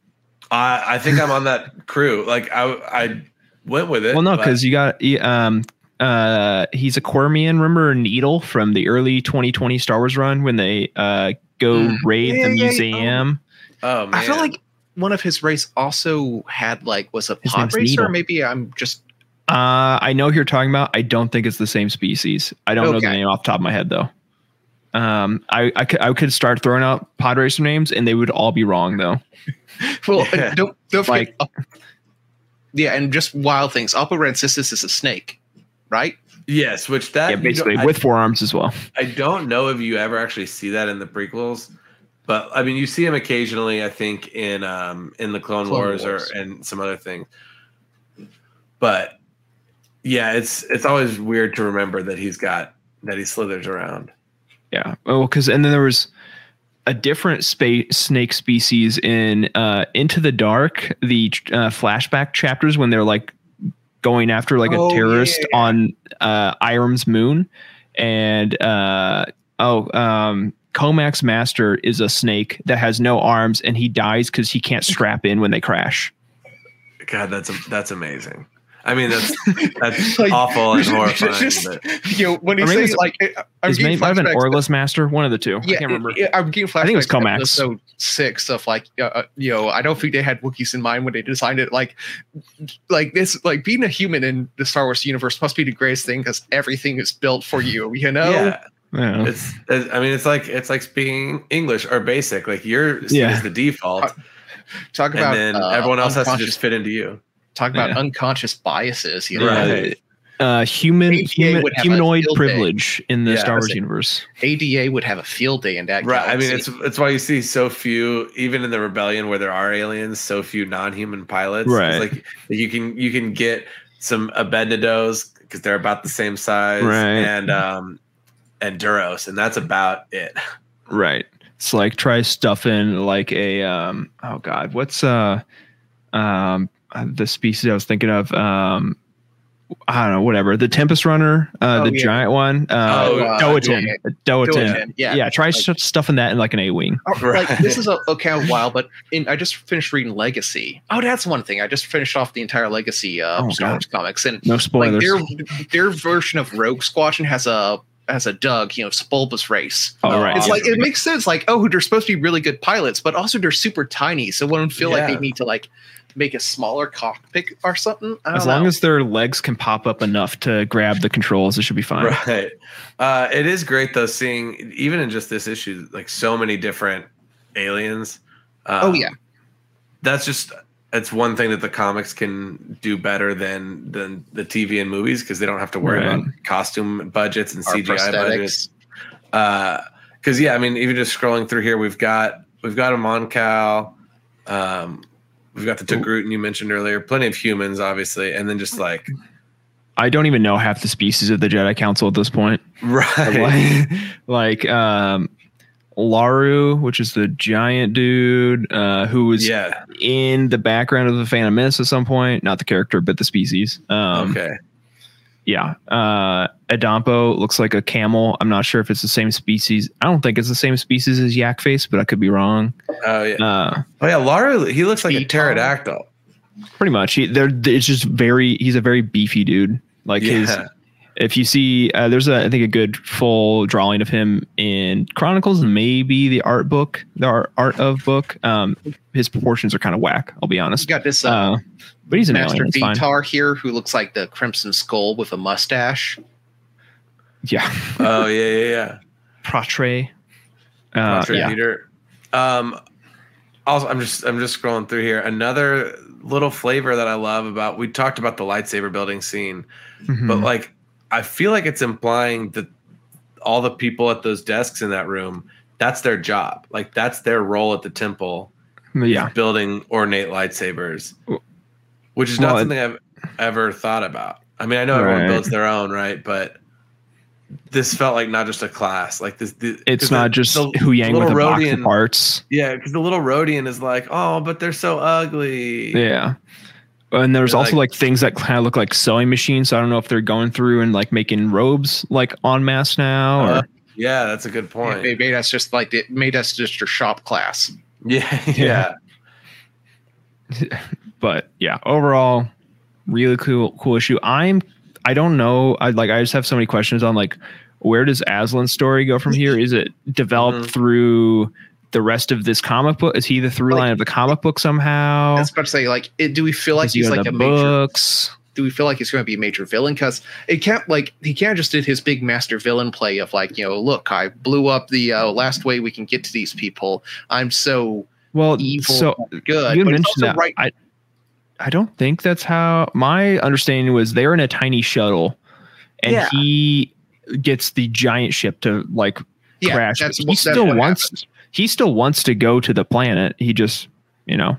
I, I think I'm on that crew. Like I, I went with it. Well, no, because you got um uh he's a Quermian. Remember Needle from the early 2020 Star Wars run when they uh go Mm. raid Yeah, the yeah, yeah. museum. oh man, I feel like one of his race also had like was a pod racer. Needle. Or maybe I'm just Uh, I know who you're talking about. I don't think it's the same species. I don't know the name off the top of my head though. Um, I, I could I could start throwing out pod racer names and they would all be wrong though. well. Yeah. Don't don't Like- forget. uh, yeah, and just wild things. Oppo Rancisis is a snake, right? Yes, which that yeah, basically don't- I- with four arms as well. I don't know if you ever actually see that in the prequels, but I mean, you see him occasionally. I think in um in the Clone, Clone Wars, Wars. or and some other things. But yeah, it's it's always weird to remember that he's got that he slithers around. Yeah. Oh, because and then there was a different space snake species in uh Into the Dark, the uh, flashback chapters when they're like going after like Oh, a terrorist yeah. on uh Irem's moon, and uh oh um. Comax Master is a snake that has no arms and he dies because he can't strap in when they crash. God, that's that's amazing. I mean, that's that's Like, awful and horrifying. just- but You know, when he Or maybe says like, uh, I'm His getting name might have been flashbacks Orless Master, one of the two. Yeah, I can't remember. yeah, I'm getting flashbacks. I think it was to Comax. Episode six of like, uh, uh, you know, I don't think they had Wookiees in mind when they designed it. Like, like this, like being a human in the Star Wars universe must be the greatest thing because everything is built for you. You know? yeah, Yeah. it's, it's. I mean, it's like it's like speaking English or basic. Like you're Yeah. yeah. is the default, Talk about and then uh, everyone else has to just fit into you. Talk about Yeah. unconscious biases. You know, Right. Uh, human, human would have a humanoid field day. privilege in the Yeah, Star Wars see. universe. ADA would have a field day in that. Right. I mean, it's it's why you see so few, even in the rebellion where there are aliens, so few non-human pilots. It's Right. like you can you can get some Abednedos because they're about the same size, Right. and um and Duros, and that's about it. Right. It's like try stuffing like a um oh god, what's uh um the species I was thinking of um I don't know, whatever. The Tempest Runner, uh Oh, the yeah. giant one, uh Oh, uh, Dowutin. yeah. Dowutin. Dowutin, Yeah, yeah. try Like- st- stuffing that in like an A wing. Oh, Like this is a, okay a while, but in, I just finished reading Legacy. Oh, that's one thing. I just finished off the entire Legacy uh, Oh, Star Wars comics, and No like spoilers. their their version of Rogue Squadron has a has a Doug, you know, bulbous race. oh, right. It's like it makes sense. Like, oh, they're supposed to be really good pilots, but also they're super tiny, so one would feel like they need to like make a smaller cockpit or something. I don't as long know. as their legs can pop up enough to grab the controls, it should be fine. Right. Uh, it is great though, seeing even in just this issue, like so many different aliens. Um, oh yeah, that's just it's one thing that the comics can do better than than the TV and movies because they don't have to worry Right. about costume budgets and Our CGI budgets. Because yeah, I mean, even just scrolling through here, we've got we've got a Moncal, um, we've got the Togrutan you mentioned earlier, plenty of humans, obviously, and then just like I don't even know half the species of the Jedi Council at this point. right, like, like um Laru, which is the giant dude uh, who was yeah, in the background of the Phantom Menace at some point. Not the character, but the species. Um, okay, Yeah. Uh, Adampo looks like a camel. I'm not sure if it's the same species. I don't think it's the same species as Yak Face, but I could be wrong. oh yeah, Uh, oh yeah, Lara, he looks like a pterodactyl. pretty much. He, they're, it's just very. He's a very beefy dude. Like his Yeah, if you see uh, there's a i think a good full drawing of him in chronicles maybe the art book the art, art of book um his proportions are kind of whack i'll be honest. you honest got this uh, uh, but he's an Master alien it's Vitar here who looks like the Crimson Skull with a mustache. yeah oh yeah, yeah, yeah. Protre. uh Contra yeah Peter. Um, also I'm just I'm just scrolling through here. Another little flavor that I love about we talked about the lightsaber building scene, Mhm. but like I feel like it's implying that all the people at those desks in that room, that's their job. Like that's their role at the temple. yeah, building ornate lightsabers, which is Well, not it- something I've ever thought about. I mean, I know everyone Right. builds their own, right? But this felt like not just a class. Like this, the, it's not the- just the Huyang with a box Rodian- of parts. Yeah, because the little Rodian is like, oh, but they're so ugly. Yeah. And there's They're also like- like, things that kind of look like sewing machines. So I don't know if they're going through and like making robes like en masse now. Or Uh, Yeah, that's a good point. They made us just like it made us just a shop class. Yeah, yeah. but yeah, overall, really cool, cool issue. I'm, I don't know. I like, I just have so many questions on like, where does Azlin's story go from here? Is it developed Mhm. through the rest of this comic book? Is he the through Like- line of the comic book somehow? I was about to say, like, it, do we feel like Is he he's like a major? Do we feel like he's going to be a major villain? Because it can't like he can't just did his big master villain play of like you know, look, I blew up the uh, last way we can get to these people. I'm so Well, evil, so good. you mentioned that. right. I, I don't think that's how my understanding was. They're in a tiny shuttle, and Yeah. he gets the giant ship to like yeah, crash. that's, he that's still wants. happens. He still wants to go to the planet. He just, you know,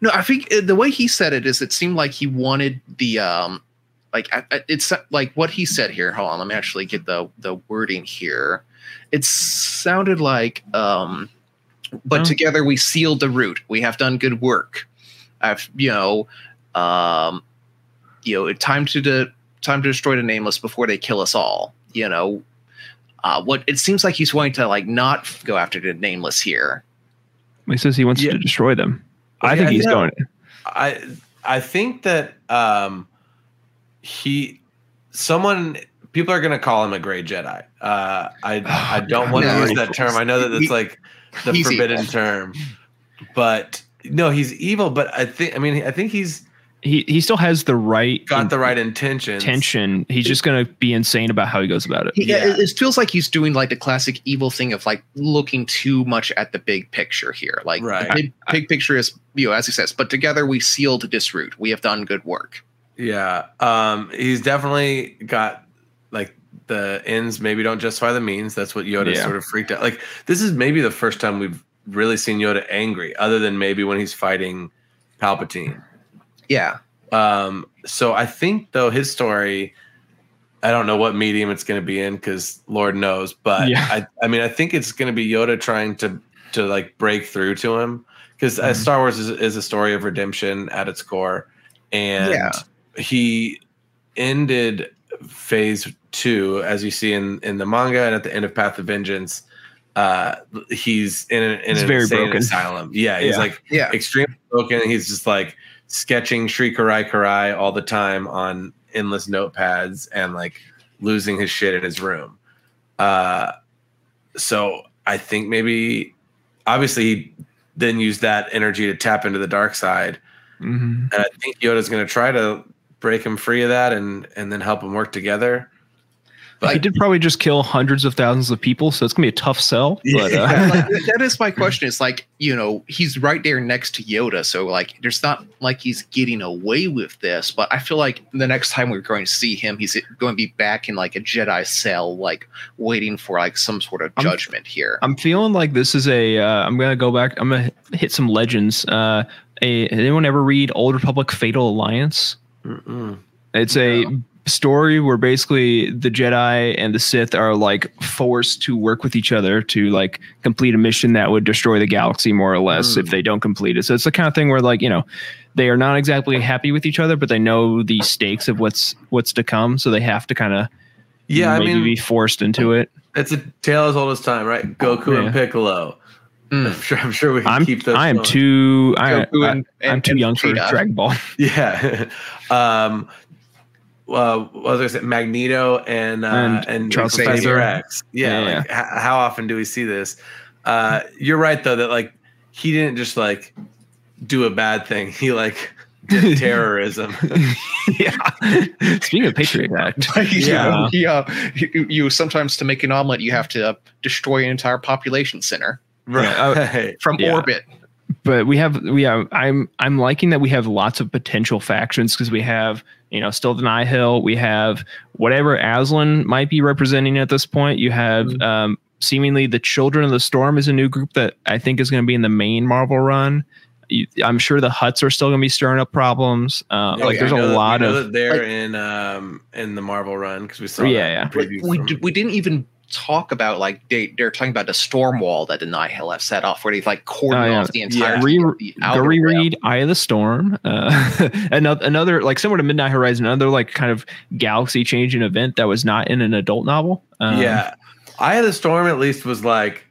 No, I think uh, the way he said it is, it seemed like he wanted the um, like it's like what he said here. Hold on, let me actually get the the wording here. It sounded like um, but Oh. together we sealed the route. We have done good work. I've you know, um, you know, time to de- time to destroy the nameless before they kill us all. You know, uh, what it seems like he's wanting to like not go after the nameless here. he says he wants Yeah. to destroy them. I Yeah, think he's yeah. going. I I think that um he someone people are gonna call him a gray Jedi. Uh I I don't want to No. use that term. I know that it's like the He's forbidden evil. term. But no, he's evil, but I think I mean I think he's He he still has the right got the right intention. intention. He's just going to be insane about how he goes about it. He, Yeah. it, it feels like he's doing like the classic evil thing of like looking too much at the big picture here. Like Right. the big, big picture is, you know, as he says, but together we sealed this route. We have done good work. Yeah. Um he's definitely got like the ends maybe don't justify the means. That's what Yoda Yeah. sort of freaked out. Like this is maybe the first time we've really seen Yoda angry, other than maybe when he's fighting Palpatine. Yeah. Um, so I think though his story, I don't know what medium it's going to be in because Lord knows, but Yeah. I, I mean, I think it's going to be Yoda trying to to like break through to him because Mhm. Star Wars is, is a story of redemption at its core, and Yeah. he ended phase two as you see in in the manga and at the end of Path of Vengeance. Uh, he's in an, in He's an very insane broken. asylum. Yeah, he's Yeah. like Yeah. extremely broken. He's just like sketching Shri Karai Karai all the time on endless notepads and like losing his shit in his room. Uh, so I think maybe, obviously, he then used that energy to tap into the dark side, Mhm. and I think Yoda's going to try to break him free of that and and then help him work together. He did probably just kill hundreds of thousands of people, so it's gonna be a tough sell. But uh, And, like, that is my question. It's like, you know, he's right there next to Yoda. So, like, there's not like he's getting away with this, but I feel like the next time we're going to see him, he's going to be back in like a Jedi cell, like waiting for like some sort of I'm- judgment here. I'm feeling like this is a. Uh, I'm gonna go back. I'm gonna hit some legends. Uh, a, anyone ever read Old Republic Fatal Alliance? Mm-mm. It's a story where basically the Jedi and the Sith are like forced to work with each other to like complete a mission that would destroy the galaxy more or less Mm. if they don't complete it. So it's the kind of thing where like, you know, they are not exactly happy with each other, but they know the stakes of what's what's to come, so they have to kind of Yeah, I maybe mean, be forced into it. it's a tale as old as time, right? Goku Yeah. and Piccolo. Mm. I'm sure. I'm sure we can I'm keep those. I am going. too I, Goku I, and- I'm and- too and young for Vegeta. Dragon Ball. Yeah. um, uh, what was I say? Magneto and uh, And and, Charles Professor Xavier. X. Yeah. Yeah, like, h- how often do we see this? Uh, you're right though that like he didn't just like do a bad thing. He like did terrorism. yeah. Speaking of Patriot Act. yeah, yeah. You, you sometimes to make an omelet, you have to uh, destroy an entire population center Yeah, Right. from Yeah. orbit. But we have we have I'm I'm liking that we have lots of potential factions because we have you know still the Nihil, we have whatever Azlin might be representing at this point. You have Mhm. um, seemingly the Children of the Storm is a new group that I think is going to be in the main Marvel run. You, I'm sure the Hutts are still going to be stirring up problems. Uh, Yeah, like there's a know that- we lot know of that they're like- in um in the Marvel run because we saw Yeah, that yeah. preview we from- d- we didn't even talk about like they they're talking about the storm wall that the Nihil have set off where they've like cordoned Oh, yeah. off the entire Re- the go reread Eye of the Storm. Uh, another, another like similar to Midnight Horizon, another like kind of galaxy changing event that was not in an adult novel. Um, yeah, Eye of the Storm at least was like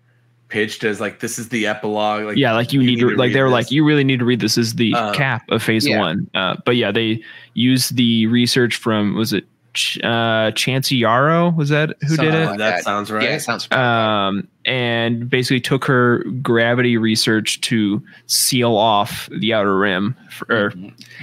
pitched as like this is the epilogue. Like yeah, like you, need, to, like they were this. like you really need to read this is the Um, cap of phase yeah. one. Uh, but yeah, they used the research from was it Ch- uh, Chancey Yarrow? Was that who did it? like that that. sounds right. Yeah, it sounds um, and basically took her gravity research to seal off the outer rim for, or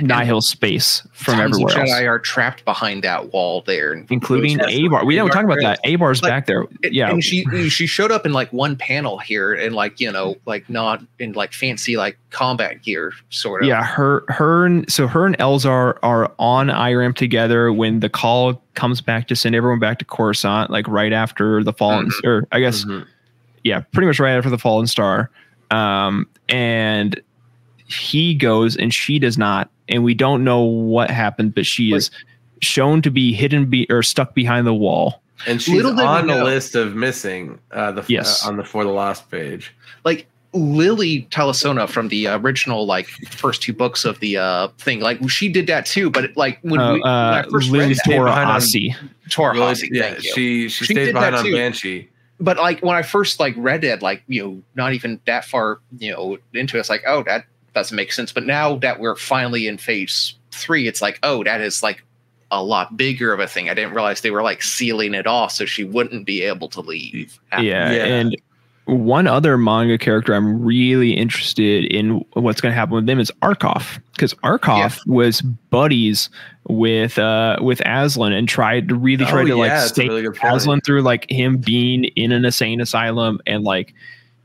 nihil space from everywhere else, Jedi are trapped behind that wall there, including Avar. We didn't talk about that. Avar's Like, back there. Yeah, and she she showed up in like one panel here, and like you know, like not in like fancy like combat gear, sort of. yeah. Her, her, and so her and Elzar are on IRAM together when the call comes back to send everyone back to Coruscant, like right after the fallen, or I guess Mhm. Yeah, pretty much right after the fallen star. Um, and he goes and she does not, and we don't know what happened, but she is shown to be hidden be or stuck behind the wall. And she's Little on the know. list of missing. Uh, the Yes. uh, on the for the lost page. like Lily Telesona from the original like first two books of the uh thing. Like she did that too, but like when, Uh, we, when I uh, first Lily read that, Tora behind on- Asi. Tor Really- Hossie, yeah, thank you. she she, She stays did behind on too. Banchii. But like when I first like read it, like you know, not even that far, you know, into it, it's like, oh, that doesn't make sense. But now that we're finally in phase three, it's like, oh, that is like a lot bigger of a thing. I didn't realize they were like sealing it off so she wouldn't be able to leave. Yeah, Yeah. and one other manga character I'm really interested in what's going to happen with them is Arkoff because Arkoff was buddies with uh with Azlin and tried to really try Oh, to like yeah, a stake really. Azlin through like him being in an insane asylum and like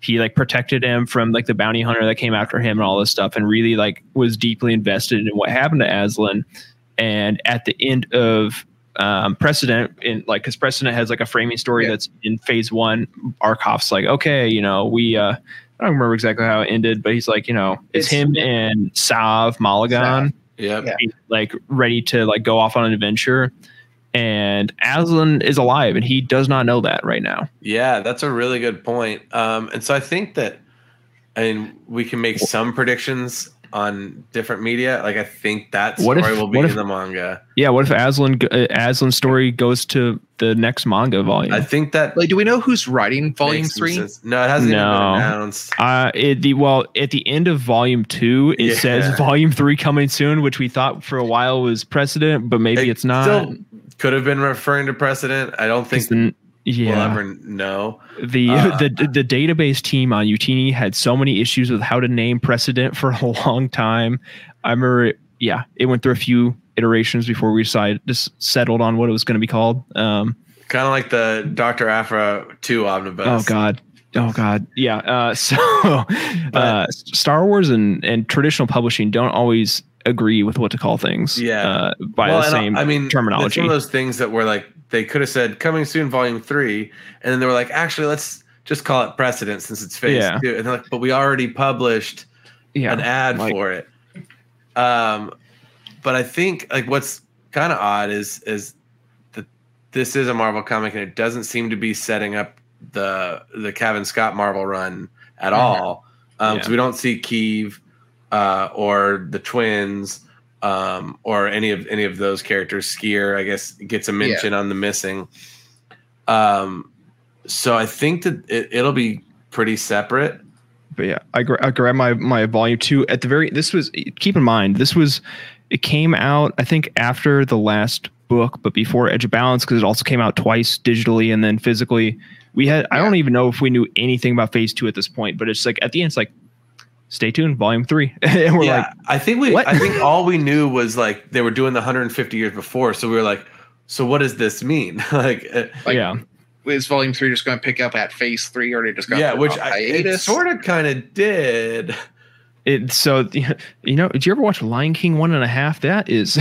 he like protected him from like the bounty hunter that came after him and all this stuff and really like was deeply invested in what happened to Azlin and at the end of um, precedent in like because precedent has like a framing story Yeah. that's in phase one arkoff's like okay you know we uh i don't remember exactly how it ended but he's like you know it's, It's- him and sav malagan Yep. Yeah. like ready to like go off on an adventure and azlin is alive and he does not know that right now Yeah, that's a really good point. Um, and so I think that, I mean, we can make some predictions on different media. Like I think that What story if- will be what in the manga. yeah what if azlin uh, azlin's story goes to the next manga volume I think that Like, do we know who's writing volume three? sense. No, it hasn't even No. been announced. Uh, it, the well at the end of volume two, it Yeah. says volume three coming soon, which we thought for a while was precedent, but maybe It it's not. Still could have been referring to precedent. I don't think the- we'll yeah, ever know. the, uh, the the database team on Youtini had so many issues with how to name precedent for a long time. I remember, it, yeah, it went through a few iterations before we decided just settled on what it was going to be called. Um, Kind of like the Doctor Aphra two omnibus. Oh God. Oh God. Yeah. Uh, so uh, Star Wars and, and traditional publishing don't always agree with what to call things. Yeah. Uh, by Well, the same I mean, terminology. It's one of those things that were like they could have said coming soon, volume three, and then they were like, actually, let's just call it precedent since it's phase Yeah. two. And they're like, but we already published yeah. an ad like- for it. Um, but I think like what's kind of odd is is that this is a Marvel comic and it doesn't seem to be setting up the the Cavan Scott Marvel run at all. Um, because Yeah. we don't see Keeve uh, or the twins um, or any of any of those characters. Sskeer, I guess, gets a mention on the missing. Um, so I think that it, it'll be pretty separate. but yeah, I, gra- I grabbed my my volume two at the very. This was keep in mind this was it came out I think after the last book, but before Edge of Balance because it also came out twice digitally and then physically. We had I don't even know if we knew anything about Phase Two at this point, but it's like at the end it's like, stay tuned, Volume Three, and we're yeah, like, I think we. what? I think all we knew was like they were doing the 150 years before, so we were like, so what does this mean? like, uh, Like, yeah, Is volume three just going to pick up at phase three, or they just going yeah, which I, it sort of kind of did. it so you know did you ever watch lion king one and a half that is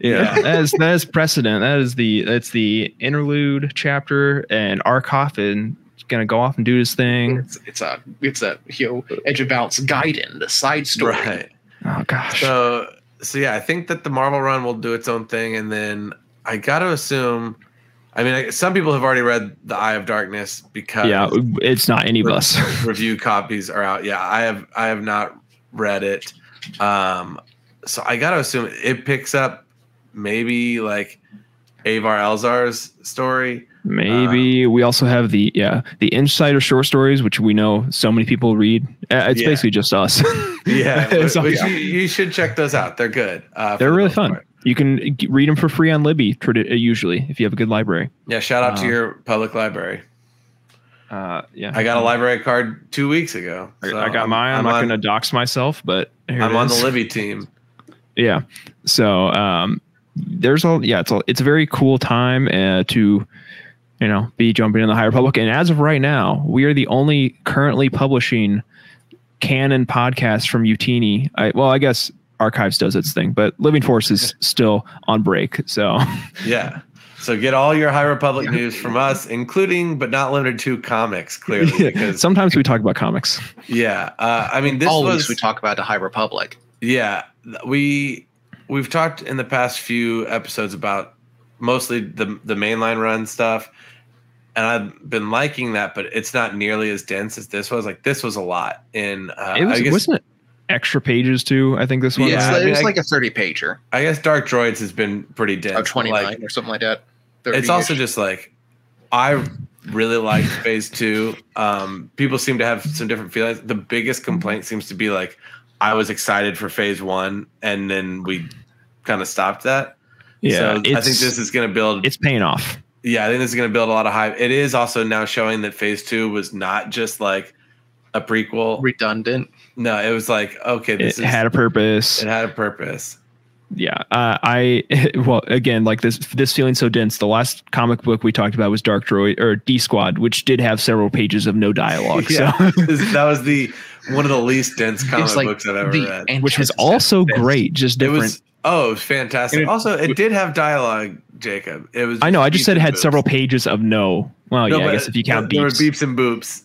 yeah that is that is precedent that is the that's the interlude chapter and arkoff is gonna go off and do his thing It's, it's a it's a you know Edge of Balance Gaiden, the side story. Right. oh gosh So so yeah, I think that the Marvel run will do its own thing, and then I got to assume. I mean, some people have already read the Eye of Darkness because yeah it's not any of us review copies are out. Yeah, I have I have not read it. Um, so I got to assume it picks up maybe like Avar Elzar's story. maybe we also have the yeah the insider short stories which we know so many people read Uh, it's Yeah. basically just us Yeah, So, yeah. You, you should check those out. They're good. Uh, they're the really fun part. you can read them for free on libby uh, usually if you have a good library Yeah, shout out to Uh, your public library. uh yeah I got a library card two weeks ago. I, so I got mine. I'm, I'm not on- to dox myself, but here I'm on the. Libby team. Yeah. So um, there's a yeah, it's a it's a very cool time uh, to you know be jumping in the High Republic. And as of right now, we are the only currently publishing canon podcast from Youtini. I, well, I guess Archives does its thing, but Living Force is still on break. So Yeah. So get all your High Republic news from us, including but not limited to comics. Clearly, because sometimes we talk about comics. yeah, uh, I mean this Always was we talk about the High Republic. yeah we we've talked in the past few episodes about mostly the the mainline run stuff, and I've been liking that, but it's not nearly as dense as this was. Like this was a lot in. Uh, It was I guess, wasn't it extra pages too. I think this one. Yeah, it's was. I mean, like a 30 pager I guess Dark Droids has been pretty dense. or 29 Like, or something like that. it's 30-ish. also just like I really liked phase two. Um, people seem to have some different feelings. The biggest complaint seems to be like I was excited for phase one, and then we kind of stopped that. yeah. so I think this is going to build. it's paying off. Yeah, I think this is going to build a lot of hype. It is also now showing that phase two was not just like a prequel. redundant. No, it was like okay, this is, had a purpose. it had a purpose. yeah uh, i well again like this this feeling so dense the last comic book we talked about was dark droid or d squad which did have several pages of no dialogue Yeah, so This- that was the one of the least dense comic like books I've ever the read. which was also this. great just It different was oh, it was fantastic. It- also, it did have dialogue, Jacob. It was. i know i just said it had boops. several pages of no well No, yeah i guess if you count there were beeps beeps and boops.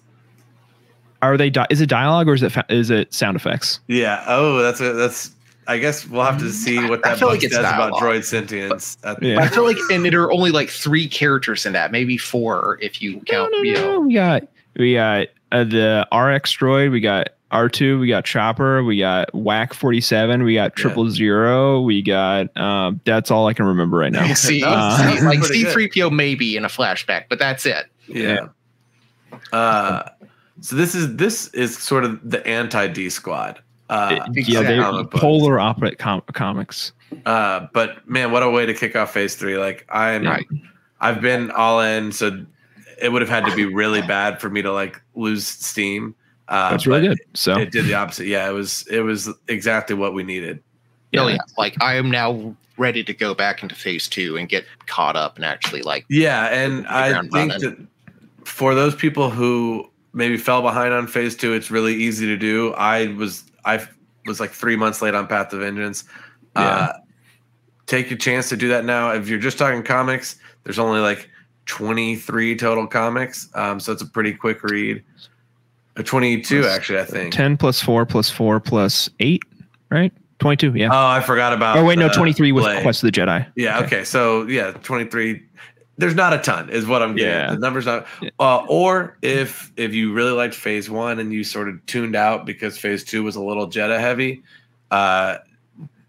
are they di- is it dialogue or is it fa- is it sound effects Yeah. Oh, that's a, that's. I guess we'll have to see what that feel book like it's says about droid sentience. at the Yeah. I feel like, and there are only like three characters in that, maybe four if you count. no, no, you know, no. we got we got uh, the rx droid we got R2, we got Chopper, we got Whack 47, we got Triple Zero, we got um that's all I can remember right now. see, Uh, see, like. C3PO maybe in a flashback, but that's it. Yeah. Uh, so this is this is sort of the anti D squad. Uh, yeah, they comic books. polar opposite com- comics. Uh, but man, what a way to kick off phase three! Like I'm, Right. I've been all in, so it would have had to be really bad for me to like lose steam. Uh, That's really good. So It did the opposite. Yeah, it was it was exactly what we needed. Oh Yeah. yeah, like I am now ready to go back into phase two and get caught up and actually like Yeah, and I ground think running. that for those people who maybe fell behind on phase two, it's really easy to do. I was I was like three months late on Path of Vengeance. Uh, take your chance to do that now. If you're just talking comics, there's only like 23 total comics, um, so it's a pretty quick read. Uh, 22 Plus, actually, I think. 10 plus 4 plus 4 plus 8, right? 22, yeah. Oh, I forgot about. oh, wait, no, the 23 with Blade. Quest of the Jedi. Yeah. Okay. So yeah, twenty three. There's not a ton, is what I'm getting. Yeah. The numbers not. Uh, or if if you really liked Phase One and you sort of tuned out because Phase Two was a little Jedi heavy, uh,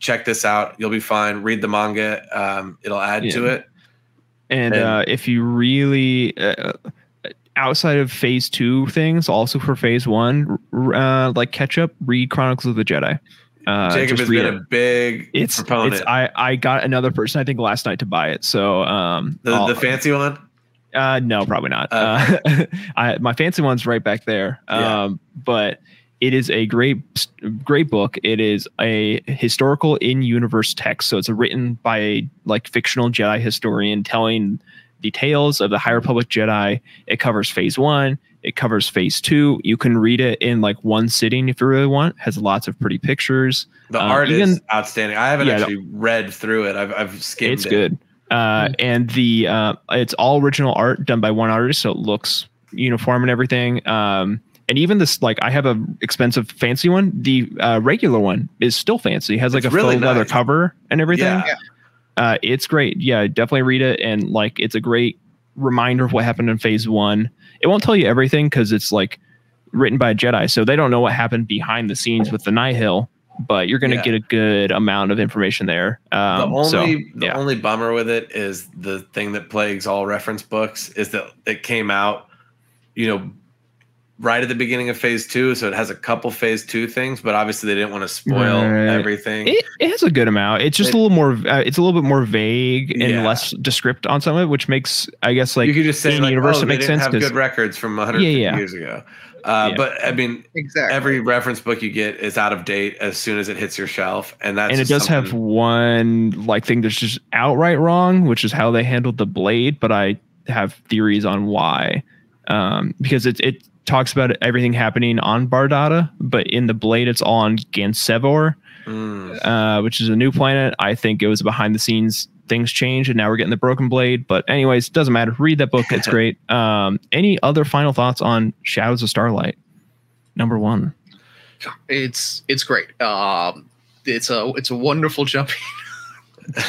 check this out. You'll be fine. Read the manga. Um, it'll add to it. And, And- uh, if you really, uh, outside of phase two things, also for phase one, uh, like catch up, read Chronicles of the Jedi. Uh, Jacob has been it. a big it's, proponent. it's I, I got another person I think last night to buy it. So um the, I'll- the fancy one. Uh, no, probably not. Uh, I, my fancy one's right back there. Yeah. Um, but it is a great, great book. It is a historical in-universe text, so it's written by a like fictional Jedi historian telling the tales of the High Republic Jedi. It covers Phase One. It covers phase two. You can read it in like one sitting if you really want. Has lots of pretty pictures. The Uh, art is outstanding. I haven't Yeah, actually read through it. I've I've skimmed it. It's it. good. Uh, Hmm. and the uh, it's all original art done by one artist, so it looks uniform and everything. Um, and even this, like, I have a expensive, fancy one. The uh, regular one is still fancy. It has like It's a really faux leather cover and everything. Yeah. Uh, it's great. Yeah, definitely read it. And like, it's a great reminder of what happened in phase one. It won't tell you everything because it's like written by a Jedi, so they don't know what happened behind the scenes with the Nihil. But you're going to Yeah. get a good amount of information there. Um, the only so, the yeah. only bummer with it is the thing that plagues all reference books is that it came out, you know, right at the beginning of phase two, so it has a couple phase two things, but obviously they didn't want to spoil Right. everything. It, it has a good amount. It's just It- a little more. Uh, it's a little bit more vague and Yeah. less descript on some of it, which makes, I guess, like you could just say in like, universe oh, it they makes sense have 'cause- good records from 100 Yeah, yeah. years ago. Uh, Yeah. But I mean, Exactly. every reference book you get is out of date as soon as it hits your shelf, and that's and it does have one like thing that's just outright wrong, which is how they handled the blade. But I have theories on why, um, because it it talks about everything happening on Bardotta, but in the blade it's all on Gansevor, Mm. uh, which is a new planet. I think it was behind the scenes. Things changed, and now we're getting the Broken Blade. But anyways, doesn't matter. Read that book; it's great. Um, any other final thoughts on Shadows of Starlight? Number one. It's it's great. Um, it's a it's a wonderful jump.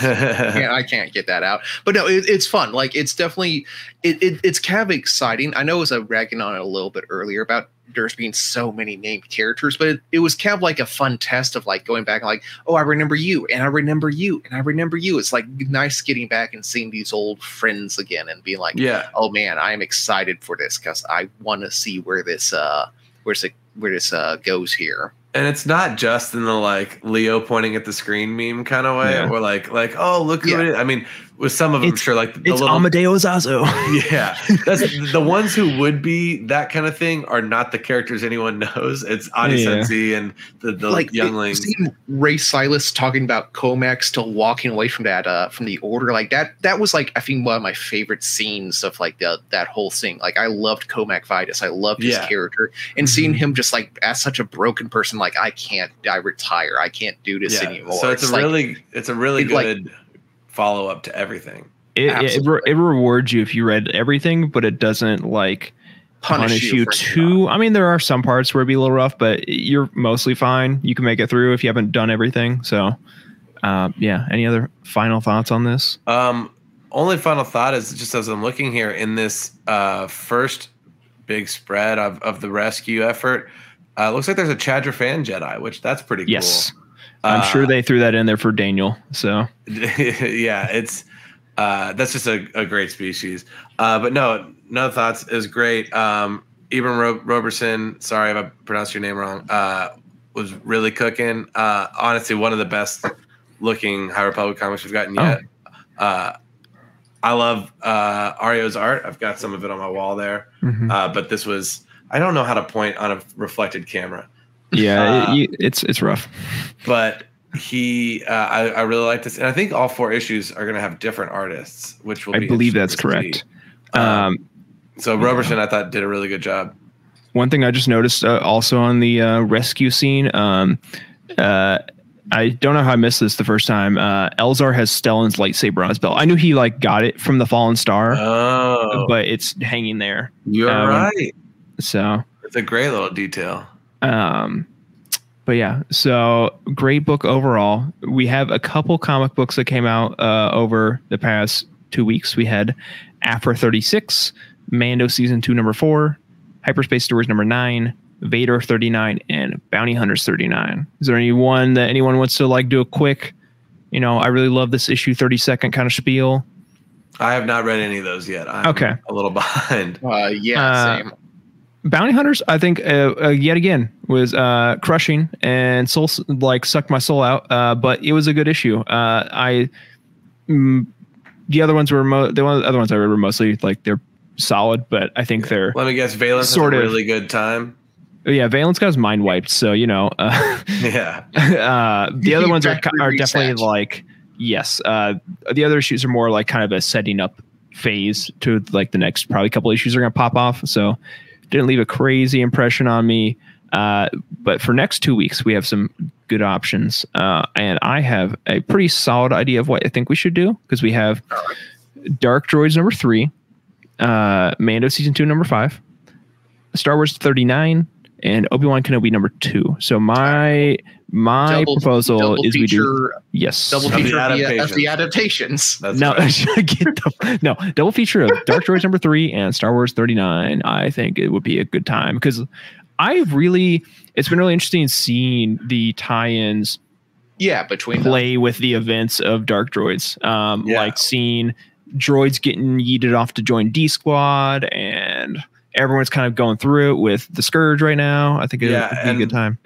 Yeah, I can't get that out. But no, it, it's fun. Like it's definitely it, it it's kind of exciting. I know I was uh, ragging on it a little bit earlier about there's being so many named characters, but it, it was kind of like a fun test of like going back and like, oh, I remember you, and I remember you, and I remember you. It's like nice getting back and seeing these old friends again and being like, yeah, oh man, I am excited for this because I want to see where this uh where's it where this uh goes here. And it's not just in the like Leo pointing at the screen meme kind of way, Yeah. or like like oh look who Yeah. it is. I mean, with some of them, It's- sure, like the It's little Amadeo Zazo. yeah, that's the ones who would be that kind of thing are not the characters anyone knows. It's Adi Yeah. Sensi and the, the like younglings. seeing Reath Silas talking about Cohmac still walking away from that uh from the order like that that was like I think one of my favorite scenes of like the that whole thing like I loved Cohmac Vitus I loved his Yeah. character and seeing him just like as such a broken person like I can't I retire I can't do this yeah, anymore so it's, a like, really it's a really it, like- good follow up to everything. it, it, Absolutely. re- it rewards you if you read everything, but it doesn't like punish, you, for- too. I mean, there are some parts where it'd be a little rough, but you're mostly fine. You can make it through if you haven't done everything. So, uh, yeah. Any other final thoughts on this? Um, only final thought is just as I'm looking here in this uh, first big spread of, of the rescue effort, uh, looks like there's a Chadra fan Jedi, which that's pretty cool. Yes, I'm Uh, sure they threw that in there for Daniel. So, yeah, it's uh, that's just a, a great species. Uh, but no, no thoughts is great. Um, Ibraim Ro- Roberson, sorry if I pronounced your name wrong, uh, was really cooking. Uh, honestly, one of the best looking High Republic comics we've gotten yet. Uh, I love uh, Ario's art. I've got some of it on my wall there. mhm. Uh, but this was, I don't know how to point on a reflected camera yeah, uh, it, it's it's rough. but he uh, I, I really like this and i think all four issues are going to have different artists which will I be believe that's correct. Um, Um, so robertson i thought did a really good job one thing I just noticed uh, also on the uh, rescue scene. Um, uh, I don't know how I missed this the first time. Uh, Elzar has Stellan's lightsaber on his belt. I knew he like got it from the Fallen Star, oh but it's hanging there. you're um, right So, it's a great little detail um, but yeah, so great book overall. We have a couple comic books that came out uh, over the past two weeks. We had Aphra 36, Mando season two, number four, Hyperspace Stories number nine, Vader 39, and Bounty Hunters 39. Is there any one that anyone wants to like do a quick, you know, I really love this issue 30 second kind of spiel? i have not read any of those yet I'm Okay. a little behind uh yeah Uh, same Bounty Hunters, I think, uh, uh, yet again was uh, crushing and soul like sucked my soul out. Uh, but it was a good issue. Uh, I mm, the other ones were mo- the one, other ones I read were mostly like they're solid, but I think they're let me guess valance Sort sort of. really good time yeah. Valance got his mind wiped, so you know. Uh, yeah uh, the other ones are Factory are definitely like yes. Uh, the other issues are more like kind of a setting up phase to like the next probably couple issues are gonna pop off. So didn't leave a crazy impression on me. Uh, but for next two weeks, we have some good options, uh, and I have a pretty solid idea of what I think we should do because we have Dark Droids number three, uh, Mando season two number five, Star Wars thirty nine, and Obi Wan Kenobi number two. So my my Double- proposal double is we do yes double Of the feature of the, of adaptations. the adaptations. That's no, right. get the, no double feature of Dark Droids number three and Star Wars thirty nine. I think it would be a good time because I've really it's been really interesting seeing the tie-ins Yeah, between them. play with the events of Dark Droids. Um, Yeah. like seeing droids getting yeeted off to join D Squad and everyone's kind of going through it with the Scourge right now. I think it Yeah, would be a good time.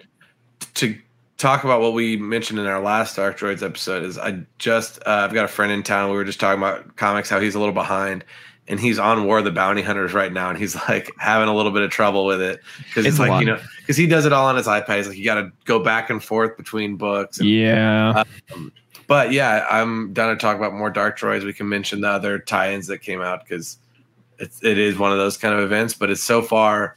to talk about what we mentioned in our last Dark Droids episode is I just uh, I've got a friend in town. We were just talking about comics, how he's a little behind, and he's on War of the Bounty Hunters right now, and he's like having a little bit of trouble with it because It's it's like you know because he does it all on his iPad. He's like you got to go back and forth between books. and- Yeah. But yeah, I'm down to talk about more Dark Droids. We can mention the other tie-ins that came out because it's it is one of those kind of events. But it's so far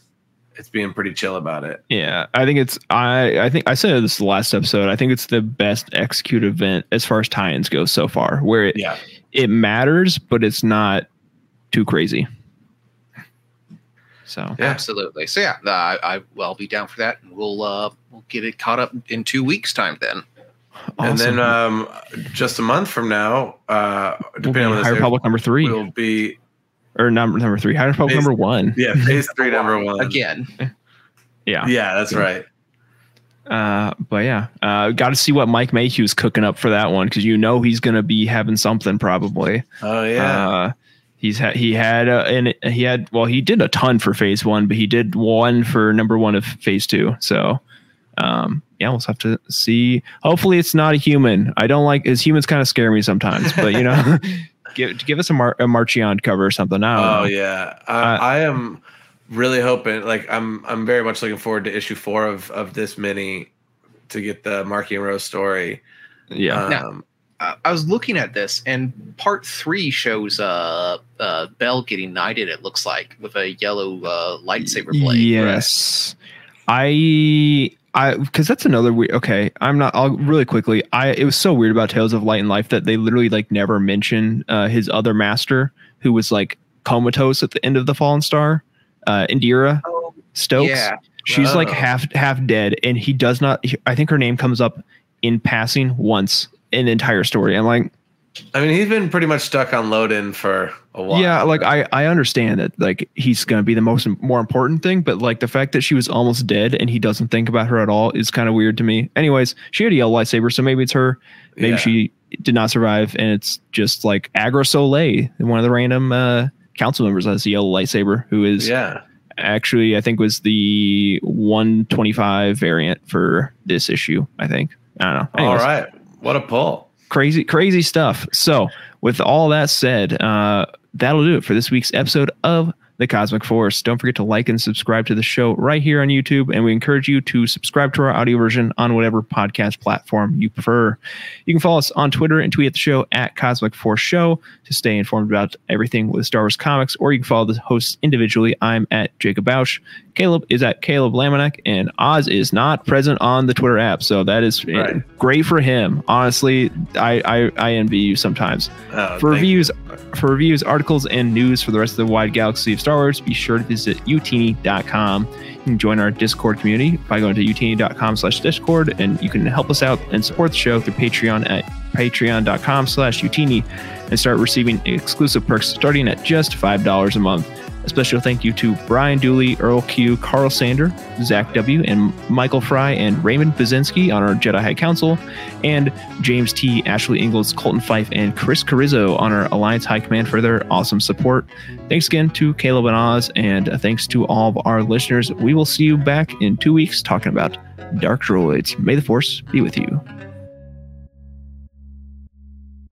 it's being pretty chill about it. Yeah, I think it's I I think I said this last episode. I think it's the best executed event as far as tie-ins go so far, where it Yeah. it matters, but it's not too crazy. So Yeah. Absolutely. So yeah, uh, I, I well, I'll be down for that, and we'll uh, we'll get it caught up in two weeks' time. Then And then um, just a month from now, uh, We'll depending on in this High Republic number three will be or number number three. High Republic Phase- number one. yeah phase three number one again, Yeah. Yeah, that's right. Uh, but yeah, uh, got to see what Mike Mayhew's cooking up for that one because you know he's gonna be having something probably. Oh yeah, Uh, he's had he had uh, and he had well he did a ton for phase one, but he did one for number one of phase two. So um, yeah, we'll have to see. Hopefully, it's not a human. I don't like his humans kind of scare me sometimes, but you know, give give us a, Mar- a Marchion cover or something. I oh know. yeah. I, Uh, I am really hoping. Like I'm, I'm very much looking forward to issue four of of this mini to get the Marky and Rose story. yeah. Now- Um, uh, I was looking at this, and part three shows uh, uh, Bell getting knighted. It looks like with a yellow uh, lightsaber blade. Yes, I I because that's another weird. Okay, I'm not. I'll really quickly. I it was so weird about Tales of Light and Life that they literally like never mention uh, his other master who was like comatose at the end of the Fallen Star, uh, Indeera Stokes. Yeah, She's like Oh. half half dead, and he does not. I think her name comes up in passing once in the entire story. I'm like, I mean, he's been pretty much stuck on Loden for a while. yeah, like I I understand that like he's gonna be the most more important thing, but like the fact that she was almost dead and he doesn't think about her at all is kind of weird to me. Anyways, she had a yellow lightsaber, so maybe it's her. Maybe Yeah. she did not survive, and it's just like Agra Soleil, one of the random uh, council members has a yellow lightsaber, who is yeah. actually I think was the 125 variant for this issue. I think I don't know. All Anyways right. What a pull. Crazy crazy stuff. So with all that said uh that'll do it for this week's episode of the cosmic force. Don't forget to like and subscribe to the show right here on youtube and we encourage you to subscribe to our audio version on whatever podcast platform you prefer. You can follow us on twitter and tweet at the show at cosmic force show to stay informed about everything with star wars comics or you can follow the hosts individually. I'm at jacob bausch caleb is at caleb lamanek and oz is not present on the twitter app so that is Right. great for him. Honestly I, I i envy you sometimes. Oh, for reviews for reviews articles and news for the rest of the wide galaxy of star wars be sure to visit youtini.com you can join our discord community by going to youtini.com slash discord and you can help us out and support the show through patreon at patreon.com slash utini and start receiving exclusive perks starting at just $5 a month a special thank you to Brian Dooley, Earl Q, Carl Sander, Zach W, and Michael Fry and Raymond Bazinski on our Jedi High Council, and James T, Ashley Ingalls, Colton Fife, and Chris Carrizzo on our Alliance High Command for their awesome support. Thanks again to Caleb and Oz, and thanks to all of our listeners. We will see you back in two weeks talking about Dark Droids. May the Force be with you.